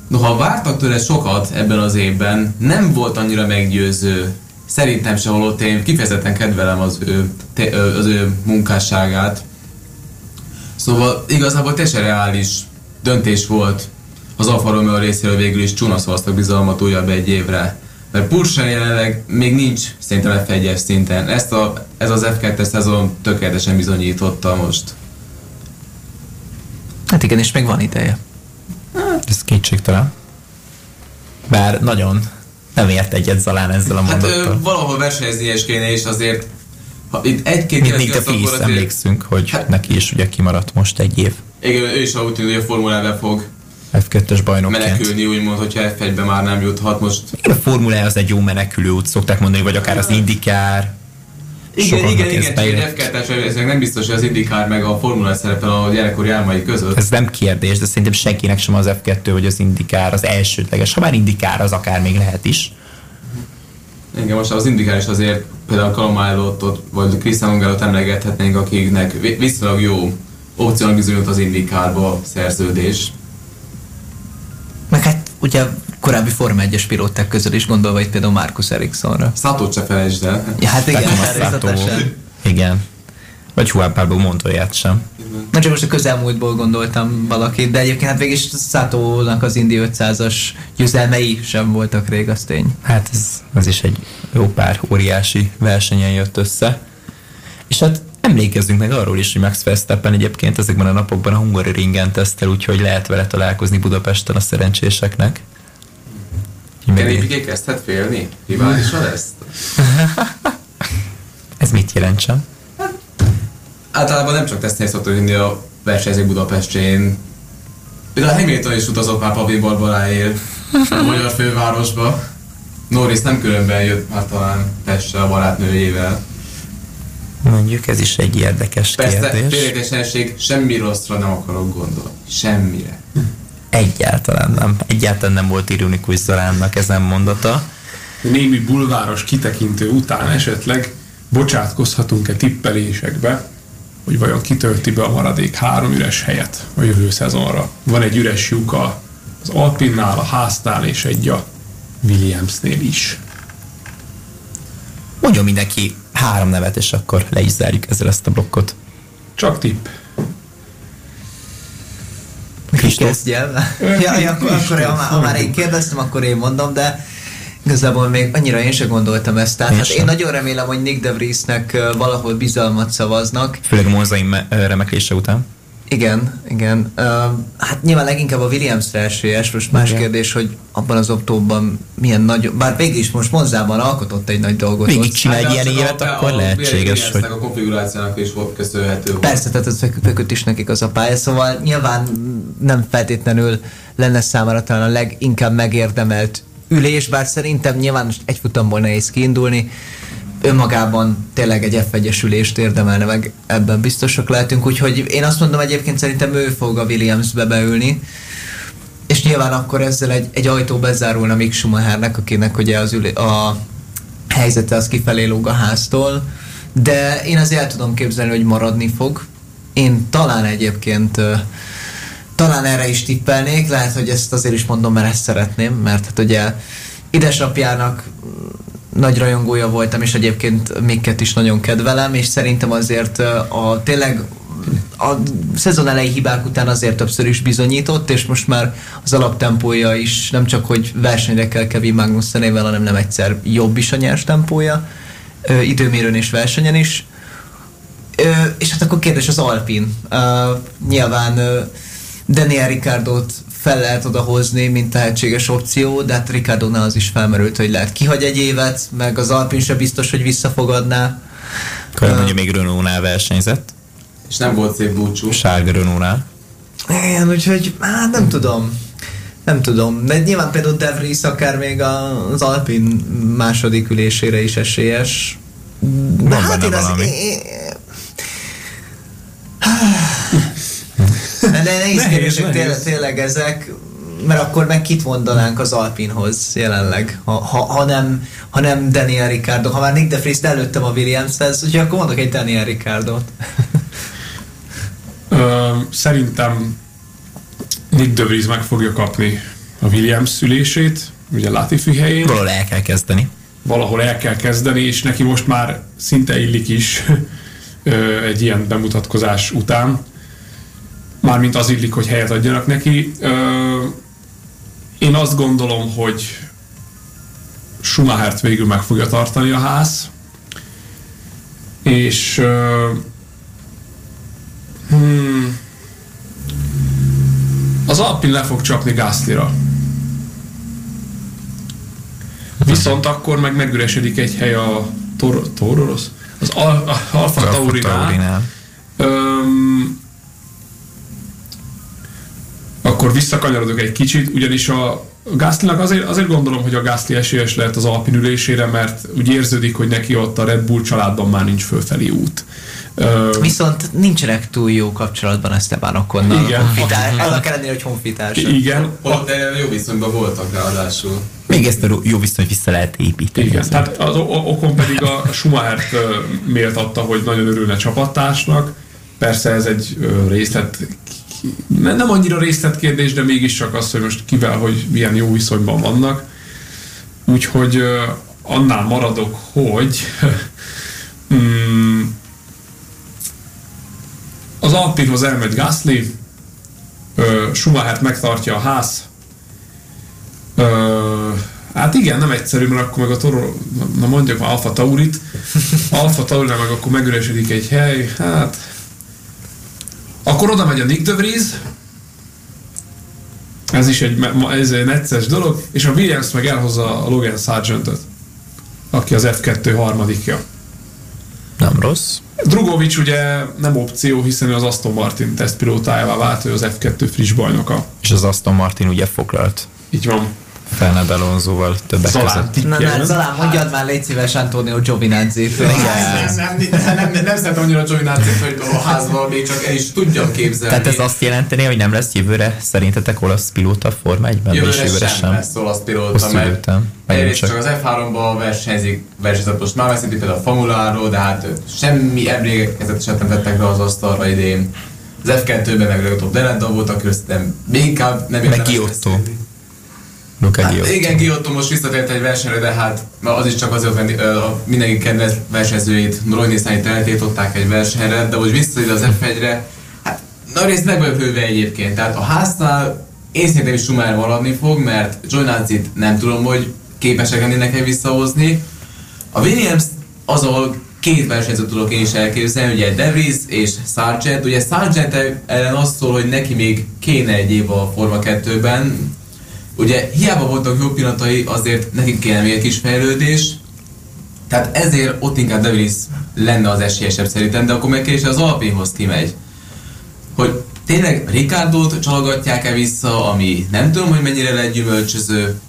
Noha vártak tőle sokat ebben az évben, nem volt annyira meggyőző. Szerintem se holott én kifejezetten kedvelem az ő, te, az ő munkásságát. Szóval igazából teljesen reális döntés volt az Alfa Romeo részéről végül is csúnaszolztak bizalmat újabb egy évre. Mert Pursen jelenleg még nincs szerintem F1-es szinten. Ezt a, ez az F2-es szezon tökéletesen bizonyította most.
Hát igen, és még van ideje.
Ez kétségtelen. Bár nagyon nem ért egyet Zalán ezzel a mondattal. Hát
ö, valahol versenyezni is kéne, és azért ha itt egy-két
Mint Nick de azért... emlékszünk, hogy hát, neki is ugye kimaradt most egy év.
Igen, ő is úgy tűnik, hogy a formulában fog
F2-es bajnokként.
Menekülni úgymond, hogyha F1-be már nem juthat most.
Igen, a Formula az egy jó menekülő út, szokták mondani, vagy akár az IndyCar
igen, igen, igen, igen, F2-es nem biztos, hogy az IndyCar meg a Formula szerepel a gyerekkori álmai között.
Ez nem kérdés, de szerintem senkinek sem az F2 vagy az IndyCar az elsődleges. Ha már IndyCar, az akár még lehet is.
Igen, most az IndyCar is azért például Kalomállót vagy Krisztán Ungerot emlegethetnénk, akiknek viszonylag jó opciónak bizonyult az IndyCarba szerződés.
Meg hát ugye korábbi Forma 1-es pilóták közül is gondolva itt például Marcus Ericssonra.
Szátót se felejtsd el.
Ja, hát igen.
Igen. Vagy Juan Pablo Montoyát sem.
Na csak most a közelmúltból gondoltam valakit, de egyébként hát végig Szátónak az Indi 500-as győzelmei sem voltak rég, az tény.
Hát ez, az is egy jó pár óriási versenyen jött össze. És hát emlékezzünk meg arról is, hogy Max Verstappen egyébként ezekben a napokban a Hungary ringen tesztel, úgyhogy lehet vele találkozni Budapesten a szerencséseknek.
Kenny Piqué kezdhet félni? Riválisa lesz?
Ez mit jelentsen?
általában nem csak tesztnél szokott jönni a versenyzők Budapestjén. Például Hamilton is utazott már Pavin Barbaráért a magyar fővárosba. Norris nem különben jött már talán Pestre a barátnőjével.
Mondjuk ez is egy érdekes
Persze,
kérdés.
Persze, semmi rosszra nem akarok gondolni. Semmire.
Egyáltalán nem. Egyáltalán nem volt ironikus Zoránnak ezen mondata.
Némi bulváros kitekintő után esetleg bocsátkozhatunk-e tippelésekbe, hogy vajon kitölti be a maradék három üres helyet a jövő szezonra. Van egy üres lyuk az Alpinnál, a Háznál és egy a Williamsnél is.
Mondjon mindenki három nevet, és akkor le is zárjuk ezzel ezt a blokkot.
Csak tipp.
Kezdjem? ja, ja, akkor, akkor ha, már, ha már én kérdeztem, akkor én mondom, de Igazából még annyira én sem gondoltam ezt. Tehát én, hát én nagyon remélem, hogy Nick DeVriesnek valahol bizalmat szavaznak.
Főleg Monzai remeklése után.
Igen, igen. Uh, hát nyilván leginkább a Williams esélyes, most más igen. kérdés, hogy abban az októban milyen nagy, bár végig is most Monzában alkotott egy nagy dolgot.
Végig csinál egy ilyen évet, akkor a, lehetséges,
hogy... a konfigurációnak is köszönhető
Persze, tehát ez feküdt is nekik az a pálya, szóval nyilván nem feltétlenül lenne számára talán a leginkább megérdemelt ülés, bár szerintem nyilván most egy futamból nehéz kiindulni, önmagában tényleg egy F1-es ülést érdemelne meg, ebben biztosak lehetünk, úgyhogy én azt mondom egyébként szerintem ő fog a Williamsbe beülni, és nyilván akkor ezzel egy, egy ajtó bezárulna Mick Schumachernek, akinek ugye az ülé, a helyzete az kifelé lóg a háztól, de én azért el tudom képzelni, hogy maradni fog. Én talán egyébként talán erre is tippelnék, lehet, hogy ezt azért is mondom, mert ezt szeretném, mert hát ugye édesapjának nagy rajongója voltam, és egyébként Mikket is nagyon kedvelem, és szerintem azért a tényleg a szezon elejé hibák után azért többször is bizonyított, és most már az alaptempója is nem csak, hogy versenyre kell Kevin Magnussenével, hanem nem egyszer jobb is a nyers tempója, időmérőn és versenyen is. és hát akkor kérdés az Alpin. nyilván Daniel Ricardot fel lehet odahozni, mint tehetséges opció, de hát Ricardonál az is felmerült, hogy lehet kihagy egy évet, meg az Alpin se biztos, hogy visszafogadná.
Akkor uh, mondja, még Renault-nál versenyzett.
És nem volt szép búcsú.
Sárga Renault-nál.
Igen, úgyhogy hát nem tudom. Nem tudom, de nyilván például De Vries akár még az Alpin második ülésére is esélyes.
De Van hát én az. Én,
De nehéz kérdések tényleg, tényleg ezek, mert akkor meg kit mondanánk az Alpinhoz jelenleg, ha, ha, ha, nem, ha nem Daniel Ricardo, ha már Nick de Vries előttem a Williamshez, úgyhogy akkor mondok egy Daniel Ricardot.
Ö, szerintem Nick de Vries meg fogja kapni a Williams szülését, ugye Latifi helyén.
Valahol el kell kezdeni.
Valahol el kell kezdeni, és neki most már szinte illik is egy ilyen bemutatkozás után mármint az illik, hogy helyet adjanak neki. Én azt gondolom, hogy Schumachert végül meg fogja tartani a ház, és hmm, az Alpin le fog csapni Gászlira. Viszont akkor meg megüresedik egy hely a Tor- Tororos? Az Al- Alfa Taurinál. Taurinál akkor visszakanyarodok egy kicsit, ugyanis a Gászlinak azért, azért gondolom, hogy a Gászli esélyes lehet az Alpin ülésére, mert úgy érződik, hogy neki ott a Red Bull családban már nincs fölfelé út.
Uh, Viszont nincsenek túl jó kapcsolatban Esteban Okonnal. Igen. Honfitár, annak ellenére, hogy honfitársak.
Igen.
Ott, de jó viszonyban voltak ráadásul.
Még ezt a jó viszonyt vissza lehet építeni.
Igen, tehát az Okon pedig a Schumachert méltatta, hogy nagyon örülne csapattársnak. Persze ez egy részlet nem annyira részletkérdés, de mégiscsak az, hogy most kivel, hogy milyen jó viszonyban vannak. Úgyhogy annál maradok, hogy um, az Alpinhoz elmegy Gasly, Schumachert megtartja a ház. Hát igen, nem egyszerű, mert akkor meg a Toro, na mondjuk már Alfa Taurit, Alfa Taurinál meg akkor megüresedik egy hely, hát akkor oda megy a Nick de Vries, ez is egy, ez egy necces dolog, és a Williams meg elhozza a Logan Sargentot, aki az F2 harmadikja.
Nem rossz.
Drugovics ugye nem opció, hiszen az Aston Martin tesztpilótájává vált, ő az F2 friss bajnoka.
És az Aston Martin ugye foglalt.
Így van.
Fernand Alonsoval többek
Zalán, között. Na, na, Zalán, mondjad már légy szíves Antonio giovinazzi
Nem, nem, nem, nem, nem szeretem annyira giovinazzi hogy a házban még csak el is tudjam képzelni.
Tehát ez azt jelenteni, hogy nem lesz jövőre szerintetek olasz pilóta Forma 1-ben?
Jövőre, jövőre sem, sem lesz olasz pilóta, mert egyrészt csak az F3-ban versenyzik, versenyzett most már veszik például a Formuláról, de hát semmi emlékezet sem tettek le az asztalra idén. Az F2-ben meg legutóbb Delenda volt, akkor nem, még inkább nem
érdemes Meg
Luca hát, igen, Giotto most visszatért egy versenyre, de hát az is csak azért, mert mindenki kedvenc versenyzőjét, Roy Nissanit eltétották egy versenyre, de most visszatért az F1-re, hát nagy részt meg vagyok hőve egyébként. Tehát a háznál én szerintem is Schumacher maradni fog, mert Giovinazzi-t nem tudom, hogy képesek lennének-e visszahozni. A Williams az, ahol két versenyzőt tudok én is elképzelni, ugye De Vries és Sargent. Ugye Sargent ellen azt szól, hogy neki még kéne egy év a Forma 2-ben, Ugye hiába voltak jó pillanatai, azért nekik kéne még egy kis fejlődés, tehát ezért ott inkább Devilis lenne az esélyesebb szerintem, de akkor meg az Alpinhoz kimegy. Hogy tényleg Ricardo-t csalogatják-e vissza, ami nem tudom, hogy mennyire lehet gyümölcsöző.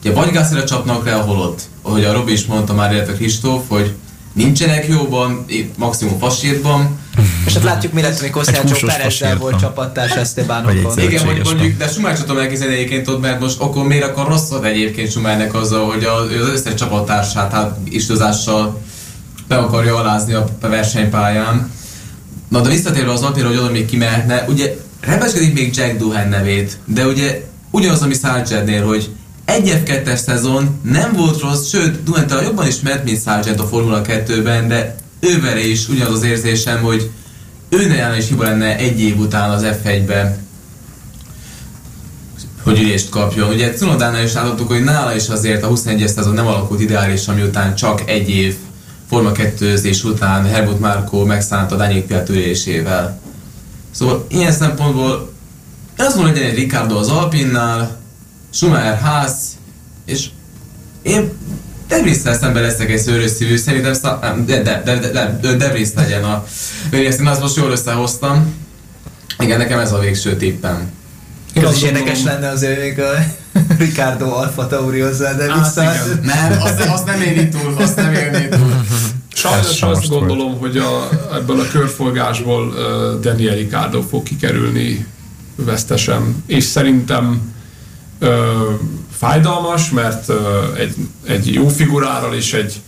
Ugye vagy Gászra csapnak le, ahol ott, ahogy a Robi is mondta már, illetve Kristóf, hogy nincsenek jóban, maximum fasírban.
És hát látjuk, mi lett, amikor Sergio Perezzel volt csapattárs Estebanokon.
Igen, mondjuk, mondjuk, de Schumacher tudom elképzelni egyébként ott, mert most akkor miért akar rosszat egyébként Schumachernek azzal, hogy az összes csapattársát hát istozással be akarja alázni a versenypályán. Na de visszatérve az napjára, hogy oda még kimehetne, ugye rebeskedik még Jack Duhan nevét, de ugye ugyanaz, ami Sargentnél, hogy egy f 2 szezon nem volt rossz, sőt, Duhentel jobban ismert, mint Sargent a Formula 2-ben, de ővele is ugyanaz az érzésem, hogy őnél is hiba lenne egy év után az F1-ben, hogy ülést kapjon. Ugye Cunodánál is láthattuk, hogy nála is azért a 21-es szezon nem alakult ideális, ami csak egy év Forma 2 után Helmut Márkó megszánta Daniel Piat ülésével. Szóval ilyen szempontból én azt mondom, hogy Ricardo az Alpinnál, Schumacher ház, és én Debriszel szemben leszek egy szőrös szívű, szerintem szá- de, de, de, de, de, Debris legyen a Williams, én azt most jól összehoztam. Igen, nekem ez a végső tippem.
Ez is érdekes lenne azért még a Ricardo Alfa Tauri hozzá, de vissza...
Nem, azt, azt nem éri túl, azt nem éri túl.
Sajnos azt gondolom, volt. hogy a, ebből a körfolgásból uh, Daniel Ricardo fog kikerülni vesztesen, és szerintem ö, fájdalmas, mert egy, egy jó figurával és egy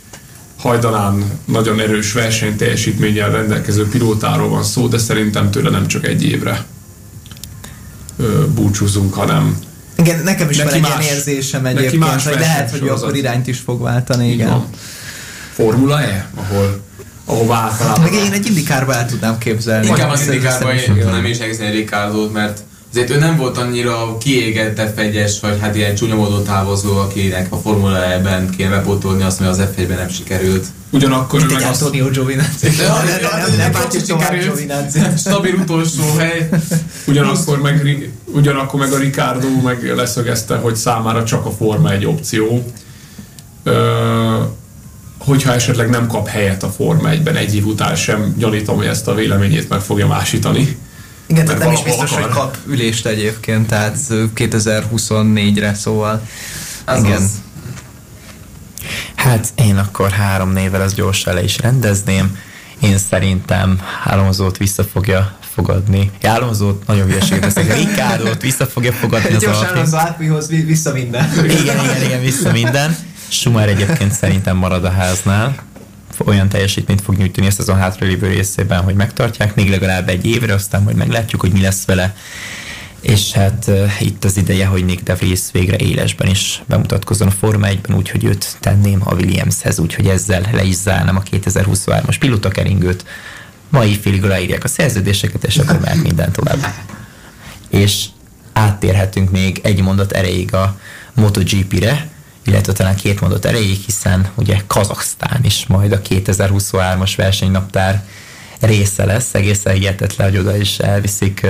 hajdanán nagyon erős versenyteljesítménnyel rendelkező pilótáról van szó, de szerintem tőle nem csak egy évre búcsúzunk, hanem
igen, nekem is van egy ilyen érzésem egyébként, hogy lehet, hogy akkor irányt is fog váltani, igen. Van.
Formula E, ahol ahol általában...
Meg én egy indikárba el tudnám képzelni.
Inkább az indikárba én nem is egészen egy Ricardo, mert azért ő nem volt annyira kiégett f vagy hát ilyen csúnya módon távozó, akinek a Formula E-ben kéne bepótolni azt, hogy az f ben nem sikerült.
Ugyanakkor
meg az... Antonio Giovinazzi.
Nem bácsi Giovinazzi. Stabil utolsó hely.
Ugyanakkor meg, ugyanakkor meg a Ricardo meg leszögezte, hogy számára csak a Forma egy opció. Ö, hogyha esetleg nem kap helyet a Forma 1-ben egy év után sem, gyanítom, hogy ezt a véleményét meg fogja másítani.
Igen, tehát nem is biztos, akar. hogy kap ülést egyébként, tehát 2024-re, szóval
az igen. Az. Hát én akkor három névvel az gyorsan le is rendezném. Én szerintem Alonzót vissza fogja fogadni. Alonzót nagyon hülyeséget teszek. Ricardot vissza fogja fogadni
az Gyors Alonso átmihoz vissza minden.
Igen, igen, igen, vissza minden. Schumer egyébként szerintem marad a háznál olyan teljesítményt fog nyújtani a hátralévő részében, hogy megtartják még legalább egy évre, aztán majd meglátjuk, hogy mi lesz vele. És hát uh, itt az ideje, hogy Nick De Vries végre élesben is bemutatkozzon a Forma 1-ben, úgyhogy őt tenném a Williamshez, úgyhogy ezzel le is zárnám a 2023-as pilotakeringőt. mai félig aláírják a szerződéseket, és akkor már minden tovább. És áttérhetünk még egy mondat erejéig a MotoGP-re, illetve talán két mondat erejéig, hiszen ugye Kazaksztán is majd a 2023-as versenynaptár része lesz, egészen hihetetlen, hogy oda is elviszik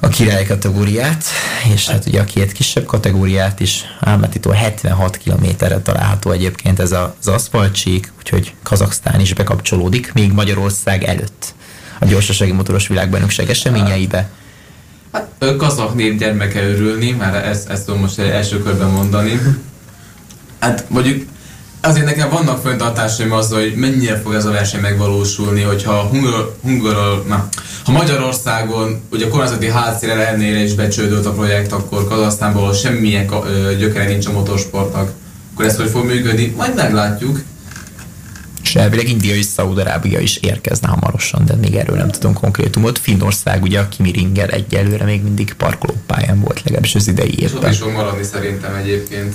a király kategóriát, és hát ugye a két kisebb kategóriát is Álmatitól 76 kilométerre található egyébként ez az aszfaltsík, úgyhogy Kazaksztán is bekapcsolódik, még Magyarország előtt a gyorsasági motoros világbajnokság eseményeibe.
Hát kazak gyermeke örülni, már ezt, ezt tudom most első körben mondani. Hát mondjuk azért nekem vannak föntartásaim azzal, hogy mennyire fog ez a verseny megvalósulni, hogyha Hungar, Hungar, na, ha Magyarországon ugye a kormányzati hátszére ellenére is becsődött a projekt, akkor Kazasztánból semmilyen gyökere nincs a motorsportnak, akkor ez hogy fog működni? Majd meglátjuk.
És elvileg India és Szaúd-Arábia is érkezne hamarosan, de még erről nem tudom konkrétumot. Finnország ugye a Kimi Ringer egyelőre még mindig parkolópályán volt, legalábbis az idei
évben. És is fog maradni szerintem egyébként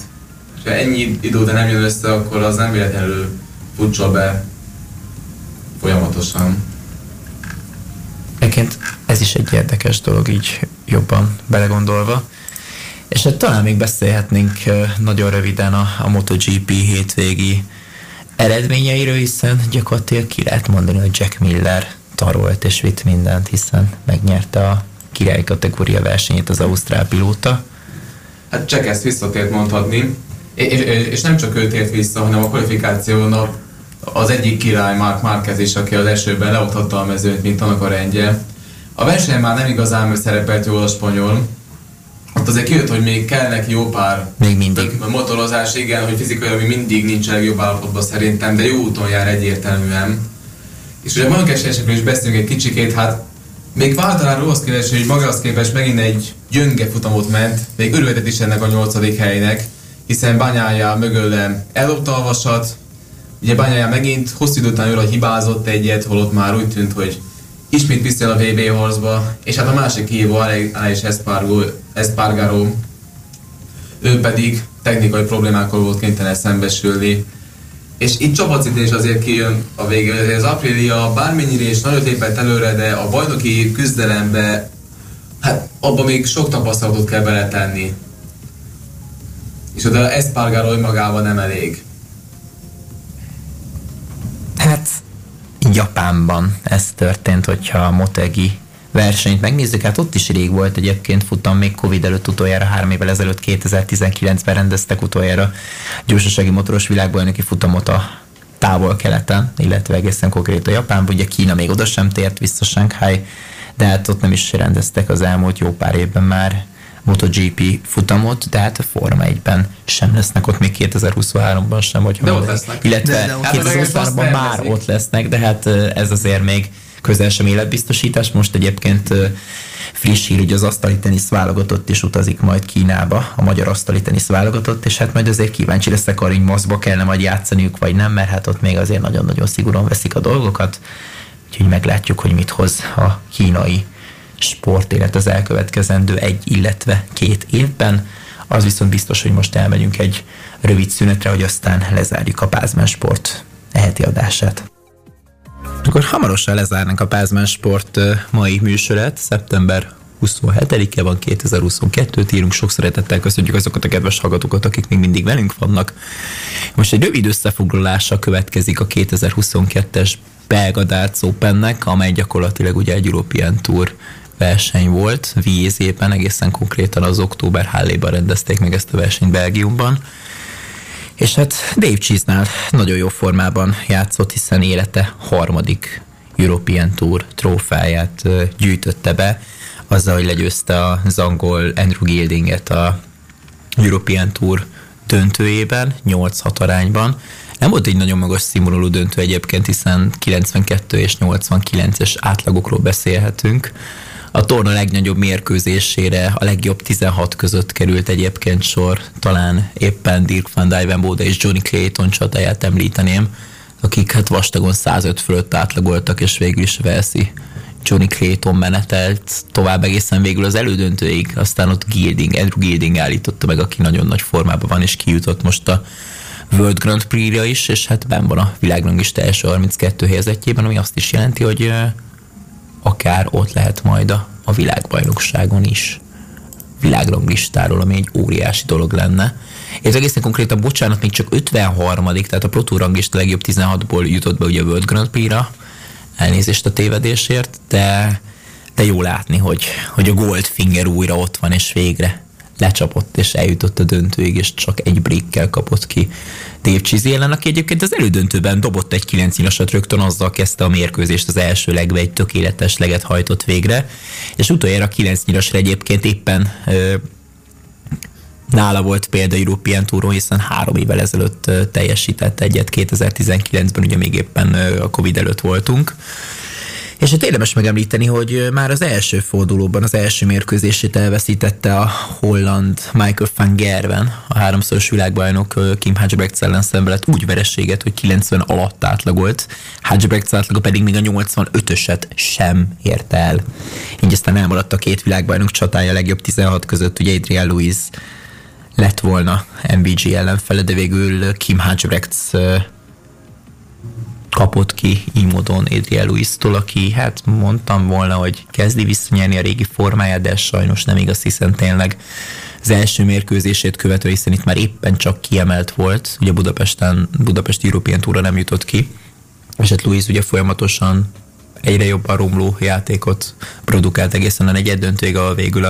ha ennyi idő de nem jön össze, akkor az nem véletlenül futsa be folyamatosan.
Egyébként ez is egy érdekes dolog, így jobban belegondolva. És hát talán még beszélhetnénk nagyon röviden a, a MotoGP hétvégi eredményeiről, hiszen gyakorlatilag ki lehet mondani, hogy Jack Miller tarolt és vitt mindent, hiszen megnyerte a király kategória versenyét az Ausztrál pilóta.
Hát csak ezt visszatért mondhatni, és, és nem csak ő tért vissza, hanem a kvalifikáción az egyik király Mark Marquez is, aki az elsőben leotthatta a mezőnyt, mint annak a rendje. A versenyen már nem igazán szerepelt jól a spanyol, ott azért kijött, hogy még kell neki jó pár
még mindig.
A motorozás, igen, hogy fizikailag még mindig nincs a legjobb állapotban szerintem, de jó úton jár egyértelműen. És ugye a esetekről is beszélünk egy kicsikét, hát még váltalán rossz képest, hogy magához képest megint egy gyönge futamot ment, még örülhetett is ennek a nyolcadik helynek, hiszen Banyája mögölle ellopta a vasat, ugye Banyája megint hosszú idő után jól hibázott egyet, holott már úgy tűnt, hogy ismét vissza a VB harcba, és hát a másik hívó, Alex Espargo, Espargaro, ő pedig technikai problémákkal volt kénytelen szembesülni. És itt csapatszintén is azért kijön a végén, az Aprilia bármennyire is nagyon lépett előre, de a bajnoki küzdelembe, hát abban még sok tapasztalatot kell beletenni és oda Espargaro önmagában nem elég.
Hát Japánban ez történt, hogyha a Motegi versenyt megnézzük, hát ott is rég volt egyébként futam, még Covid előtt utoljára, három évvel ezelőtt 2019-ben rendeztek utoljára gyorsasági motoros világbajnoki futamot a távol-keleten, illetve egészen konkrét a Japánban, ugye Kína még oda sem tért vissza Shanghai, de hát ott nem is rendeztek az elmúlt jó pár évben már MotoGP futamot, de hát a Forma 1-ben sem lesznek ott még 2023-ban sem, hogy
de ott lesznek.
Illetve de, de 2023-ban már ott lesznek, de hát ez azért még közel sem életbiztosítás. Most egyébként friss hír, hogy az asztali tenisz válogatott is utazik majd Kínába, a magyar asztali tenisz válogatott, és hát majd azért kíváncsi leszek arra, hogy maszkba kellene majd játszaniuk, vagy nem, mert hát ott még azért nagyon-nagyon szigorúan veszik a dolgokat. Úgyhogy meglátjuk, hogy mit hoz a kínai sportélet az elkövetkezendő egy, illetve két évben. Az viszont biztos, hogy most elmegyünk egy rövid szünetre, hogy aztán lezárjuk a Pázmán Sport eheti adását. Akkor hamarosan lezárnánk a Pázmán Sport mai műsorát, szeptember 27-e van, 2022-t írunk, sok szeretettel köszönjük azokat a kedves hallgatókat, akik még mindig velünk vannak. Most egy rövid összefoglalása következik a 2022-es belga Darts Opennek, amely gyakorlatilag ugye egy European Tour verseny volt, vízében, egészen konkrétan az október hálléban rendezték meg ezt a versenyt Belgiumban. És hát Dave Cheese-nál nagyon jó formában játszott, hiszen élete harmadik European Tour trófáját gyűjtötte be, azzal, hogy legyőzte az angol Andrew Gildinget a European Tour döntőjében, 8-6 arányban. Nem volt egy nagyon magas színvonalú döntő egyébként, hiszen 92 és 89-es átlagokról beszélhetünk. A torna legnagyobb mérkőzésére a legjobb 16 között került egyébként sor, talán éppen Dirk van Dijvenbode és Johnny Clayton csatáját említeném, akik hát vastagon 105 fölött átlagoltak, és végül is Velszi Johnny Clayton menetelt tovább egészen végül az elődöntőig, aztán ott Gilding, Andrew Gilding állította meg, aki nagyon nagy formában van, és kijutott most a World Grand Prix-ra is, és hát ben van a világranglista első 32 helyezettjében, ami azt is jelenti, hogy akár ott lehet majd a, a világbajnokságon is. Világranglistáról, ami egy óriási dolog lenne. Ez egészen konkrétan, bocsánat, még csak 53 tehát a Pro Tour ranglista legjobb 16-ból jutott be ugye a World Grand Prix-ra, elnézést a tévedésért, de, de jó látni, hogy, hogy a Goldfinger újra ott van, és végre lecsapott, és eljutott a döntőig, és csak egy breakkel kapott ki Dave Chisel aki egyébként az elődöntőben dobott egy 9 nyilasat, rögtön azzal kezdte a mérkőzést az első legbe, egy tökéletes leget hajtott végre, és utoljára a 9 nyilasra egyébként éppen ö, nála volt példa European Touron, hiszen három évvel ezelőtt teljesített egyet, 2019-ben ugye még éppen a Covid előtt voltunk. És hát érdemes megemlíteni, hogy már az első fordulóban, az első mérkőzését elveszítette a holland Michael van Gerven, a háromszoros világbajnok Kim Hajbrecht ellen szenvedett úgy verességet, hogy 90 alatt átlagolt, Hajbrecht átlaga pedig még a 85-öset sem érte el. Így aztán elmaradt a két világbajnok csatája legjobb 16 között, ugye Adrian Lewis lett volna MVG ellenfele, de végül Kim Hajbrecht kapott ki így módon Adriel Luis-tól, aki hát mondtam volna, hogy kezdi visszanyerni a régi formáját, de sajnos nem igaz, hiszen tényleg az első mérkőzését követő, hiszen itt már éppen csak kiemelt volt, ugye Budapesten, Budapest European Tour nem jutott ki, és hát Luis ugye folyamatosan egyre jobban romló játékot produkált egészen a negyed döntőig, ahol végül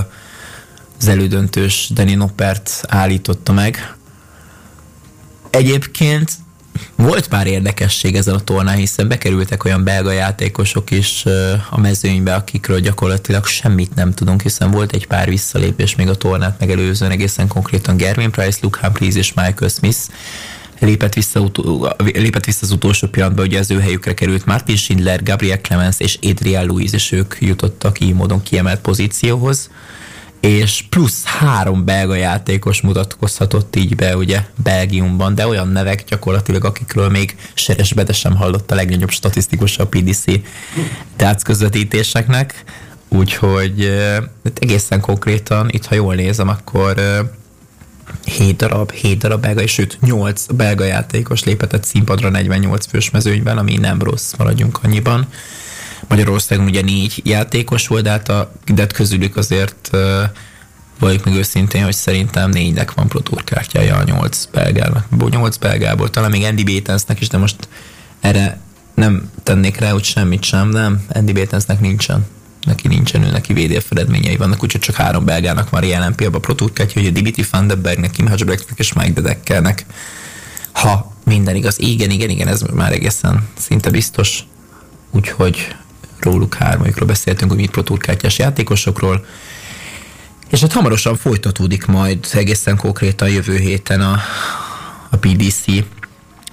az elődöntős Danny Noppert állította meg. Egyébként volt pár érdekesség ezen a tornán, hiszen bekerültek olyan belga játékosok is a mezőnybe, akikről gyakorlatilag semmit nem tudunk, hiszen volt egy pár visszalépés még a tornát megelőzően, egészen konkrétan Gervin Price, Luke Humphries és Michael Smith lépett vissza, utó, lépett vissza az utolsó pillanatban, ugye az ő helyükre került Martin Schindler, Gabriel Clemens és Adrian Louise, és ők jutottak így módon kiemelt pozícióhoz és plusz három belga játékos mutatkozhatott így be ugye Belgiumban, de olyan nevek gyakorlatilag, akikről még Seres Bede sem hallott a legnagyobb statisztikus a PDC tehát közvetítéseknek, úgyhogy hát egészen konkrétan, itt ha jól nézem, akkor 7 darab, 7 darab belga, és sőt 8 belga játékos lépetett színpadra 48 fős mezőnyben, ami nem rossz, maradjunk annyiban. Magyarországon ugye négy játékos volt, de hát a de közülük azért uh, vagyok meg őszintén, hogy szerintem négynek van protúrkártyája a nyolc belgának. Nyolc belgából, talán még Andy Bétensnek is, de most erre nem tennék rá, hogy semmit sem, nem, Andy Bétensnek nincsen. Neki nincsen, ő neki VDF eredményei vannak, úgyhogy csak három belgának van jelen pillanatban a protúrkártya, hogy a Dimitri van de Bergnek, Kim Hajbreknek és Mike Dedekkelnek. Ha minden igaz, igen, igen, igen, ez már egészen szinte biztos. Úgyhogy róluk hármajukról beszéltünk, hogy mit protúrkártyás játékosokról, és hát hamarosan folytatódik majd egészen konkrétan jövő héten a, a PDC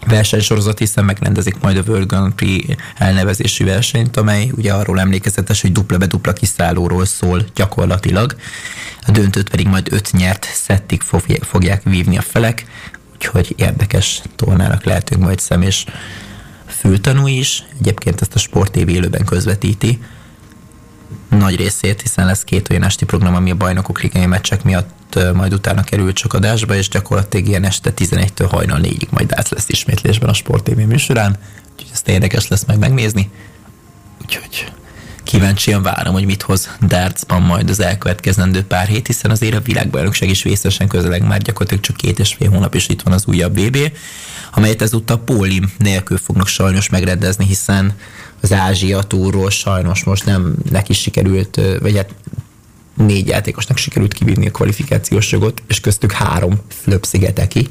versenysorozat, hiszen megrendezik majd a World Grand Prix elnevezésű versenyt, amely ugye arról emlékezetes, hogy dupla be dupla kiszállóról szól gyakorlatilag. A döntőt pedig majd öt nyert szettig fogják vívni a felek, úgyhogy érdekes tornának lehetünk majd szem, és fültanú is, egyébként ezt a Sport TV élőben közvetíti, nagy részét, hiszen lesz két olyan esti program, ami a bajnokok ligai meccsek miatt majd utána kerül csak adásba, és gyakorlatilag ilyen este 11-től hajnal 4-ig majd át lesz ismétlésben a Sport TV műsorán, úgyhogy ezt érdekes lesz meg megnézni. Úgyhogy kíváncsian várom, hogy mit hoz dartsban majd az elkövetkezendő pár hét, hiszen azért a világbajnokság is vészesen közeleg már gyakorlatilag csak két és fél hónap, és itt van az újabb BB, amelyet ezúttal pólim nélkül fognak sajnos megrendezni, hiszen az Ázsia túról sajnos most nem neki sikerült, vagy hát négy játékosnak sikerült kivinni a kvalifikációs jogot, és köztük három Fülöp-szigeteki.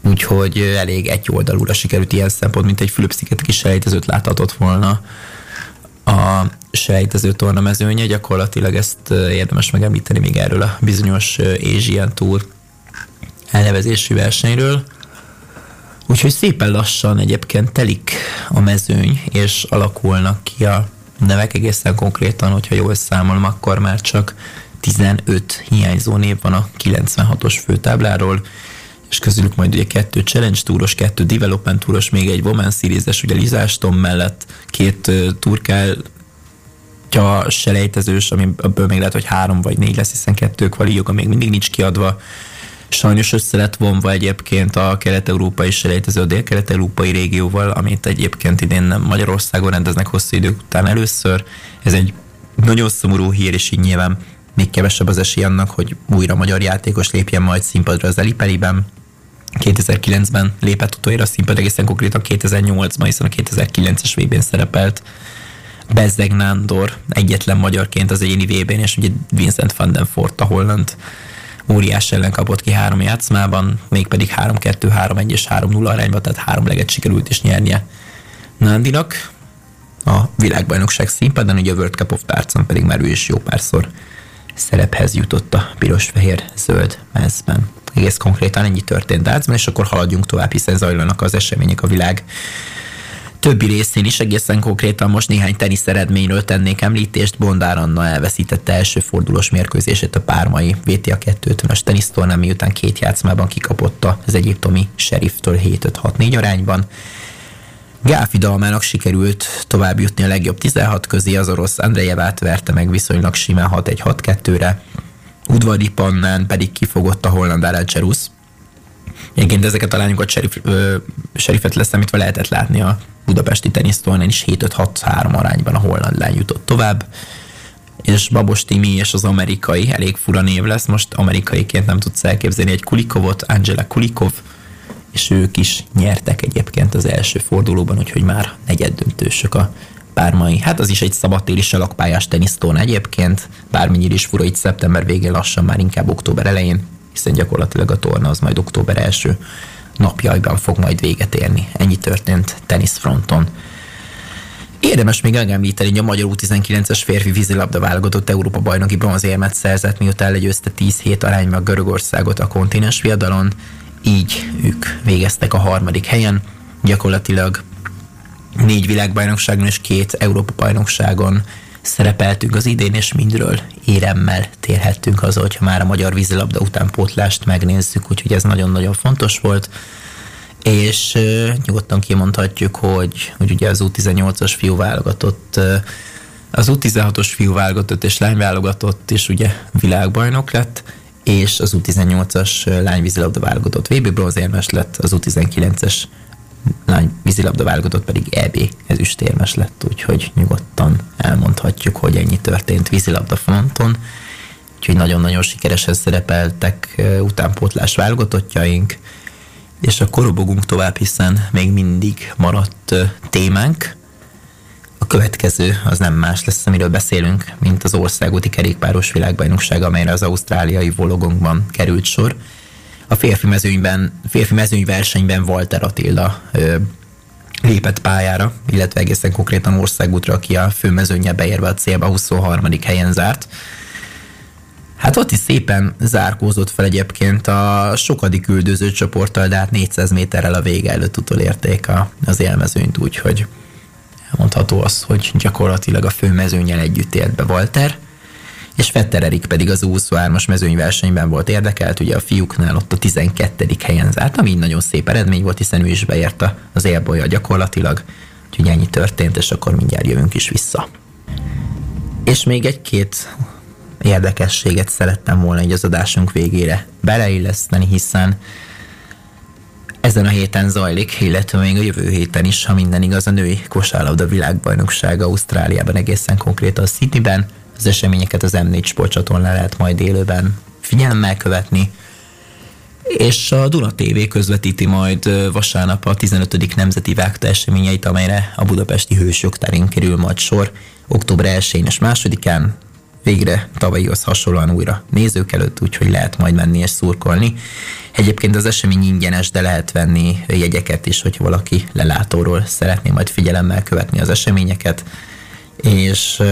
Úgyhogy elég egy oldalúra sikerült ilyen szempont, mint egy Fülöp-szigeteki selejtezőt láthatott volna a sejtező torna mezőnye. Gyakorlatilag ezt érdemes megemlíteni még erről a bizonyos Asian Tour elnevezésű versenyről. Úgyhogy szépen lassan egyébként telik a mezőny, és alakulnak ki a nevek egészen konkrétan, hogyha jól számolom, akkor már csak 15 hiányzó név van a 96-os főtábláról, és közülük majd ugye kettő Challenge túros, kettő Development túros, még egy Woman series ugye Lizáston mellett két turkál selejtezős, ami ebből még lehet, hogy három vagy négy lesz, hiszen kettő kvalióga még mindig nincs kiadva, Sajnos össze lett vonva egyébként a kelet-európai selejtező a dél-kelet-európai régióval, amit egyébként idén nem Magyarországon rendeznek hosszú idők után először. Ez egy nagyon szomorú hír, és így nyilván még kevesebb az esély annak, hogy újra magyar játékos lépjen majd színpadra az Elipeliben. 2009-ben lépett utoljára a színpad, egészen konkrétan 2008-ban, hiszen a 2009-es vb szerepelt Bezzeg Nándor egyetlen magyarként az egyéni vb és ugye Vincent van den Fort, a holland óriás ellen kapott ki három játszmában, mégpedig 3-2, 3-1 és 3-0 arányba, tehát három leget sikerült is nyernie Nándinak. A világbajnokság színpadon, ugye a World Cup of Tárcon pedig már ő is jó párszor szerephez jutott a piros-fehér-zöld mezben. Egész konkrétan ennyi történt Dácban, és akkor haladjunk tovább, hiszen zajlanak az események a világ többi részén is egészen konkrétan most néhány tenisz eredményről tennék említést. Bondár Anna elveszítette első fordulós mérkőzését a pármai VTA 250-es tenisztornán, miután két játszmában kikapott az egyiptomi seriftől 7-5-6-4 arányban. Gáfi Dalmának sikerült tovább jutni a legjobb 16 közé, az orosz Andrejevát verte meg viszonylag simán 6-1-6-2-re. Udvari Pannán pedig kifogott a holland Arancerusz. Egyébként ezeket a lányokat serif, ö, serifet leszámítva lehetett látni a budapesti tenisztornán is 7-5-6-3 arányban a holland lány jutott tovább és Babos Timi és az amerikai, elég fura név lesz, most amerikaiként nem tudsz elképzelni egy Kulikovot, Angela Kulikov, és ők is nyertek egyébként az első fordulóban, úgyhogy már negyed döntősök a pármai. Hát az is egy szabadtéri salakpályás tenisztón egyébként, bármennyire is fura, itt szeptember végén lassan, már inkább október elején, hiszen gyakorlatilag a torna az majd október első napjaiban fog majd véget érni. Ennyi történt teniszfronton. Érdemes még megemlíteni, hogy a magyar U19-es férfi vízilabda válogatott Európa bajnoki bronzérmet szerzett, miután legyőzte 10 hét arányban Görögországot a kontinens viadalon, így ők végeztek a harmadik helyen, gyakorlatilag négy világbajnokságon és két Európa bajnokságon szerepeltünk az idén, és mindről éremmel térhettünk haza, hogyha már a magyar vízilabda utánpótlást megnézzük, úgyhogy ez nagyon-nagyon fontos volt. És uh, nyugodtan kimondhatjuk, hogy, hogy ugye az U18-as fiú válogatott, uh, az U16-os fiú válogatott és lány válogatott is ugye világbajnok lett, és az U18-as lányvízilabda válogatott VB bronzérmes lett, az U19-es lány vízilabda válogatott pedig EB ezüstérmes lett, úgyhogy nyugodtan elmondhatjuk, hogy ennyi történt vízilabda fronton. Úgyhogy nagyon-nagyon sikeresen szerepeltek utánpótlás válogatottjaink, és akkor robogunk tovább, hiszen még mindig maradt témánk. Következő az nem más lesz, amiről beszélünk, mint az országúti kerékpáros világbajnokság, amelyre az ausztráliai vologongban került sor. A férfi mezőnyben, férfi mezőnyversenyben Walter Attila ö, lépett pályára, illetve egészen konkrétan országútra, aki a főmezőnye beérve a célba 23. helyen zárt. Hát ott is szépen zárkózott fel egyébként a sokadik üldöző csoporttal, de hát 400 méterrel a vége előtt utolérték a, az élmezőnyt, úgyhogy mondható az, hogy gyakorlatilag a főmezőnyel együtt élt be Walter és Fetter Erik pedig az 23-as mezőnyversenyben volt érdekelt, ugye a fiúknál ott a 12. helyen zárt, ami így nagyon szép eredmény volt, hiszen ő is beérte az élbolya gyakorlatilag, úgyhogy ennyi történt, és akkor mindjárt jövünk is vissza. És még egy-két érdekességet szerettem volna egy az adásunk végére beleilleszteni, hiszen ezen a héten zajlik, illetve még a jövő héten is, ha minden igaz, a női kosárlabda világbajnoksága Ausztráliában, egészen konkrétan Cityben, az eseményeket az M4 sportcsatornán lehet majd élőben figyelemmel követni, és a Duna TV közvetíti majd vasárnap a 15. Nemzeti Vágta eseményeit, amelyre a budapesti hősök terén kerül majd sor. Október 1-én és 2-án, végre tavalyihoz hasonlóan újra nézők előtt, úgyhogy lehet majd menni és szurkolni. Egyébként az esemény ingyenes, de lehet venni jegyeket is, hogy valaki lelátóról szeretné majd figyelemmel követni az eseményeket. És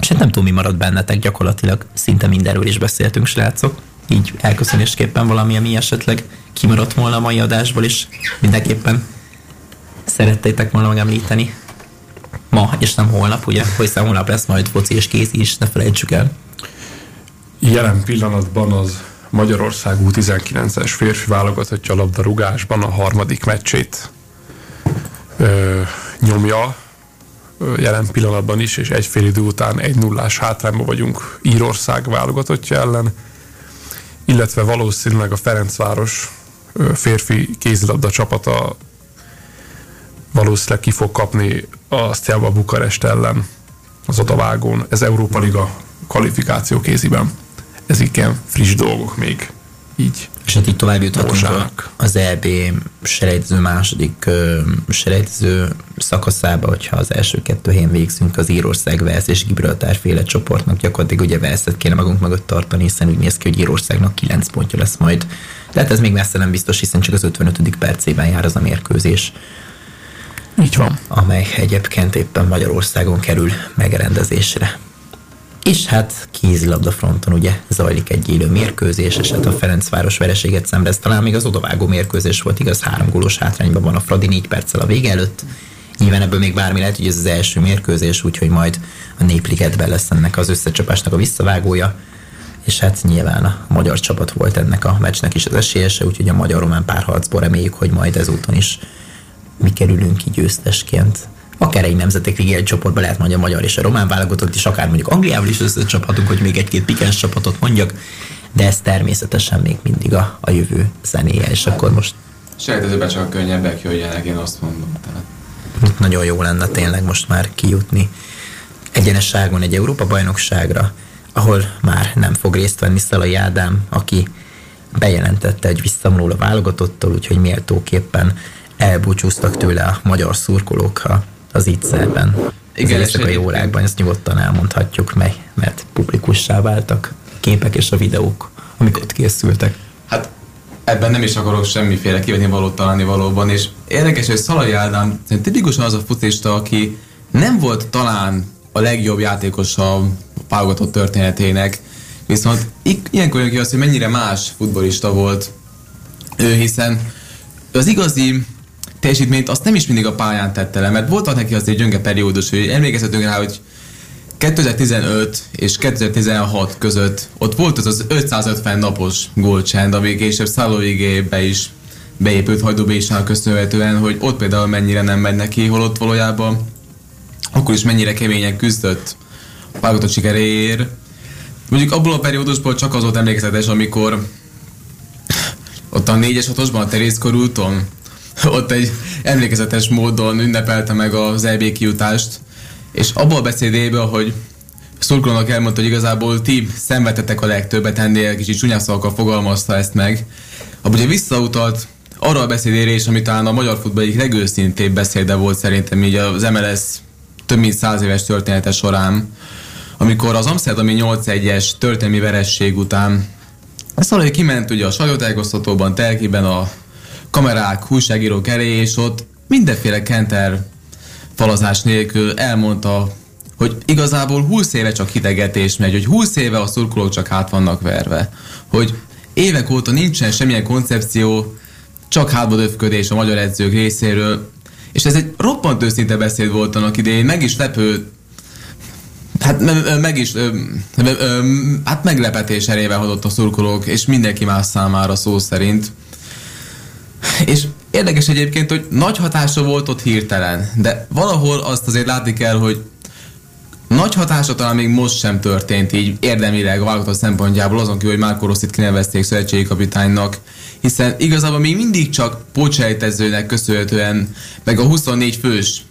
és hát nem tudom, mi maradt bennetek, gyakorlatilag szinte mindenről is beszéltünk, srácok. Így elköszönésképpen valami, ami esetleg kimaradt volna a mai adásból is, mindenképpen szerettétek volna megemlíteni. Ma, és nem holnap, ugye? Hiszen holnap lesz majd foci és kézi is, ne felejtsük el.
Jelen pillanatban az Magyarország U19-es férfi válogatottja labdarúgásban a harmadik meccsét ö, nyomja jelen pillanatban is, és egy fél idő után egy nullás hátrányban vagyunk Írország válogatottja ellen, illetve valószínűleg a Ferencváros férfi kézilabda csapata valószínűleg ki fog kapni a Sztjába Bukarest ellen az odavágón. Ez Európa Liga kvalifikáció kéziben. Ez igen friss dolgok még így.
És hát így tovább juthatunk az EB selejtező második uh, selejtező szakaszába, hogyha az első kettő helyen végzünk az Írország, Velsz és Gibraltár féle csoportnak, gyakorlatilag ugye Velszet kéne magunk mögött tartani, hiszen úgy néz ki, hogy Írországnak 9 pontja lesz majd. De hát ez még messze nem biztos, hiszen csak az 55. percében jár az a mérkőzés.
Így van.
Amely egyébként éppen Magyarországon kerül megrendezésre. És hát kézilabda fronton ugye zajlik egy élő mérkőzés, és hát a Ferencváros vereséget szenvez. Talán még az odavágó mérkőzés volt, igaz, három gólos hátrányban van a Fradi négy perccel a vége előtt. Nyilván ebből még bármi lehet, hogy ez az első mérkőzés, úgyhogy majd a Népligetben lesz ennek az összecsapásnak a visszavágója. És hát nyilván a magyar csapat volt ennek a meccsnek is az esélyese, úgyhogy a magyar-román párharcból reméljük, hogy majd ezúton is mi kerülünk ki győztesként akár egy nemzetek egy csoportban lehet mondja a magyar és a román válogatott is, akár mondjuk Angliával is összecsaphatunk, hogy még egy-két pikens csapatot mondjak, de ez természetesen még mindig a, a jövő zenéje, és akkor most...
Sejtezőben csak könnyebbek jöjjenek, én azt mondom. Tehát.
Itt nagyon jó lenne tényleg most már kijutni egyenesságon egy Európa bajnokságra, ahol már nem fog részt venni Szalai Ádám, aki bejelentette, hogy visszamlól a válogatottól, úgyhogy méltóképpen elbúcsúztak tőle a magyar szurkolók, az ígyszerben. Igen, az éjszakai órákban ezt nyugodtan elmondhatjuk meg, mert publikussá váltak a képek és a videók, amik ott készültek.
Hát ebben nem is akarok semmiféle kivetni valót találni valóban, és érdekes, hogy Szalai Ádám tipikusan az a futista, aki nem volt talán a legjobb játékos a válogatott történetének, viszont ilyenkor jön ki az, hogy mennyire más futbolista volt ő, hiszen az igazi teljesítményt azt nem is mindig a pályán tette le, mert volt neki azért gyönge periódus, hogy emlékezhetünk rá, hogy 2015 és 2016 között ott volt az az 550 napos gólcsend, ami később Szalóigébe is beépült Hajdubésának köszönhetően, hogy ott például mennyire nem megy neki, holott valójában akkor is mennyire keményen küzdött a válogatott sikeréért. Mondjuk abból a periódusból csak az volt emlékezetes, amikor ott a 4-es 6-osban a Terész körúton ott egy emlékezetes módon ünnepelte meg az EB kiutást, és abból a beszédéből, hogy szurkolónak elmondta, hogy igazából ti szenvedtetek a legtöbbet, ennél kicsit csúnyás szavakkal fogalmazta ezt meg. Abban ugye visszautalt arra a beszédére is, ami talán a magyar futball egyik legőszintébb beszéde volt szerintem így az MLS több mint száz éves története során, amikor az Amsterdami 8-1-es történelmi veresség után ez valahogy kiment ugye a sajtótájékoztatóban, telkiben a kamerák, újságírók elé, és ott mindenféle kenter falazás nélkül elmondta, hogy igazából 20 éve csak hidegetés megy, hogy 20 éve a szurkolók csak hát vannak verve, hogy évek óta nincsen semmilyen koncepció, csak hátbadöfködés a magyar edzők részéről, és ez egy roppant őszinte beszéd volt annak idején, meg is lepő, hát meg is, hát meglepetés erével hadott a szurkolók, és mindenki más számára szó szerint. És érdekes egyébként, hogy nagy hatása volt ott hirtelen, de valahol azt azért látni kell, hogy nagy hatása talán még most sem történt így érdemileg válogatott szempontjából, azon kívül, hogy Márko Rosszit kinevezték szövetségi kapitánynak, hiszen igazából még mindig csak pócsejtezőnek köszönhetően, meg a 24 fős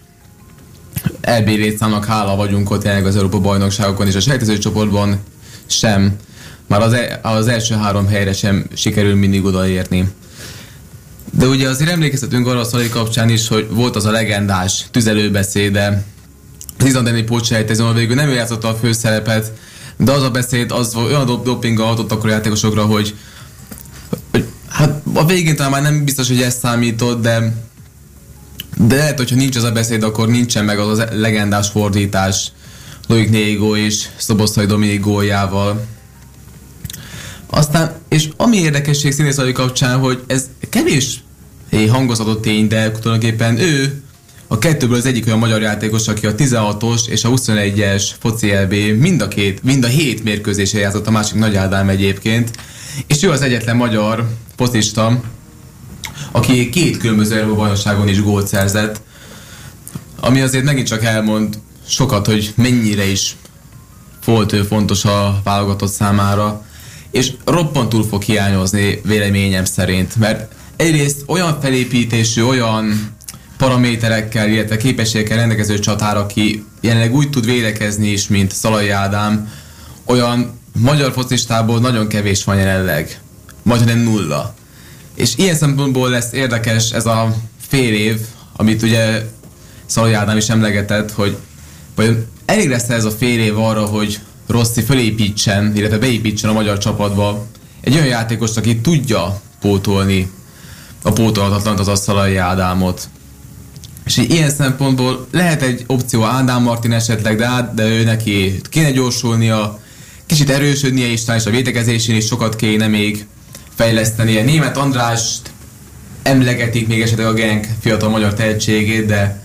LB létszámnak hála vagyunk ott jelenleg az Európa bajnokságokon és a sejtező csoportban sem. Már az, e- az első három helyre sem sikerül mindig odaérni. De ugye azért emlékeztetünk arra a Szali kapcsán is, hogy volt az a legendás tüzelőbeszéde, az izlandeni pócsejtezőn, végül nem ő játszotta a főszerepet, de az a beszéd az olyan dopinggal hatott akkor a játékosokra, hogy, hogy hát a végén talán már nem biztos, hogy ez számított, de de lehet, hogyha nincs az a beszéd, akkor nincsen meg az a legendás fordítás Loic Négo és Szoboszai Dominik góljával. Aztán, és ami érdekesség színészai kapcsán, hogy ez kevés hangozatot tény, de tulajdonképpen ő a kettőből az egyik olyan magyar játékos, aki a 16-os és a 21-es foci LB mind a két, mind a hét mérkőzése játszott, a másik Nagy Ádám egyébként, és ő az egyetlen magyar focista, aki két különböző bajnokságon is gólt szerzett, ami azért megint csak elmond sokat, hogy mennyire is volt ő fontos a válogatott számára, és roppantul fog hiányozni véleményem szerint, mert egyrészt olyan felépítésű, olyan paraméterekkel, illetve képességekkel rendelkező csatár, aki jelenleg úgy tud védekezni is, mint Szalai Ádám, olyan magyar focistából nagyon kevés van jelenleg. Majdnem nulla. És ilyen szempontból lesz érdekes ez a fél év, amit ugye Szalai Ádám is emlegetett, hogy vagy elég lesz ez a fél év arra, hogy Rossi fölépítsen, illetve beépítsen a magyar csapatba egy olyan játékost, aki tudja pótolni a pótolhatatlant, az Szalai Ádámot. És ilyen szempontból lehet egy opció Ádám Martin esetleg, de, de ő neki kéne gyorsulnia, kicsit erősödnie is, és a védekezésén is sokat kéne még fejlesztenie. Német Andrást emlegetik még esetleg a Genk fiatal magyar tehetségét, de,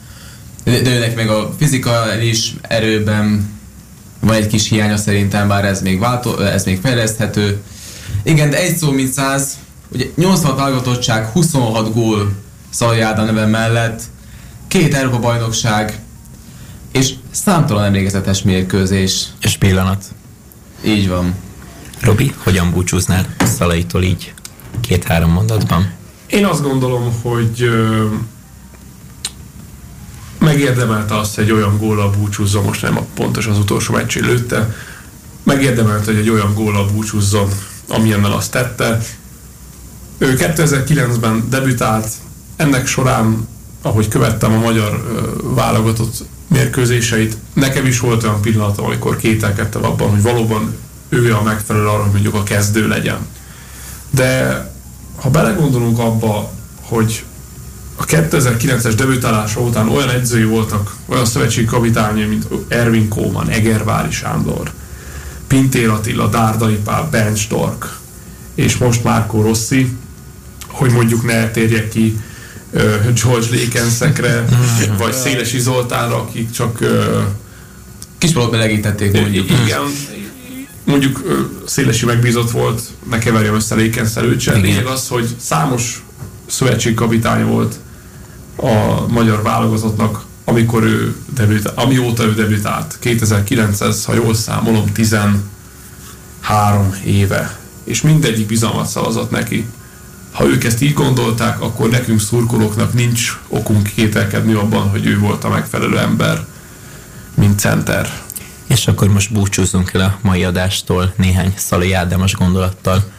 de, őnek még a fizikális erőben van egy kis hiánya szerintem, bár ez még, váltó, ez még fejleszthető. Igen, de egy szó mint száz, ugye 86 válogatottság, 26 gól Szaljáda neve mellett, két Európa bajnokság, és számtalan emlékezetes mérkőzés.
És pillanat.
Így van.
Robi, hogyan búcsúznál Szalaitól így két-három mondatban?
Én azt gondolom, hogy ö, megérdemelte azt, hogy egy olyan góla búcsúzzon, most nem a pontos az utolsó meccs lőtte, megérdemelte, hogy egy olyan góla búcsúzzon, amilyennel azt tette. Ő 2009-ben debütált, ennek során, ahogy követtem a magyar válogatott mérkőzéseit, nekem is volt olyan pillanat, amikor kételkedtem abban, hogy valóban ő a megfelelő arra, hogy mondjuk a kezdő legyen. De ha belegondolunk abba, hogy a 2009-es debütálása után olyan edzői voltak, olyan szövetségi kapitányai, mint Ervin Kóman, Egervári Sándor, Pintér Attila, Dárdai Pál, Ben Stork, és most Márkó Rossi, hogy mondjuk ne térjek ki George Lékenszekre, vagy Szélesi Zoltánra, akik csak
Kisbalot belegítették mondjuk.
Igen, mondjuk Szélesi megbízott volt, ne keverjem össze Lékenszel sem. Lényeg az, hogy számos szövetségkapitány volt a magyar válogatottnak, amikor ő debütált, amióta ő debütált. 2009 ez, ha jól számolom, 13 éve. És mindegyik bizalmat szavazott neki. Ha ők ezt így gondolták, akkor nekünk szurkolóknak nincs okunk kételkedni abban, hogy ő volt a megfelelő ember, mint center.
És akkor most búcsúzzunk el a mai adástól néhány Szalai Ádámos gondolattal.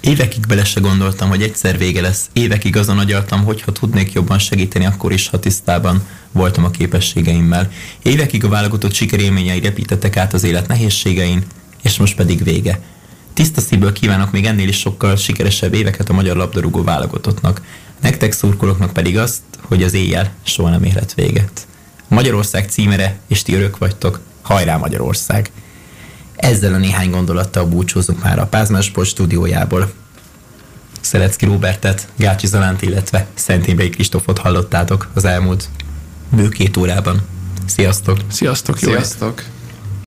Évekig bele se gondoltam, hogy egyszer vége lesz. Évekig azon agyaltam, hogy ha tudnék jobban segíteni, akkor is, ha tisztában voltam a képességeimmel. Évekig a válogatott sikerélményei repítettek át az élet nehézségein, és most pedig vége. Tiszta szívből kívánok még ennél is sokkal sikeresebb éveket a magyar labdarúgó válogatottnak. Nektek szurkolóknak pedig azt, hogy az éjjel soha nem érhet véget. Magyarország címere, és ti örök vagytok, hajrá Magyarország! Ezzel a néhány gondolattal búcsúzunk már a Pázmás Sport stúdiójából. Szelecki Robertet, Gácsi Zalánt, illetve Szentébei Kristófot hallottátok az elmúlt bő két órában. Sziasztok!
Sziasztok!
Jó Sziasztok! Élet.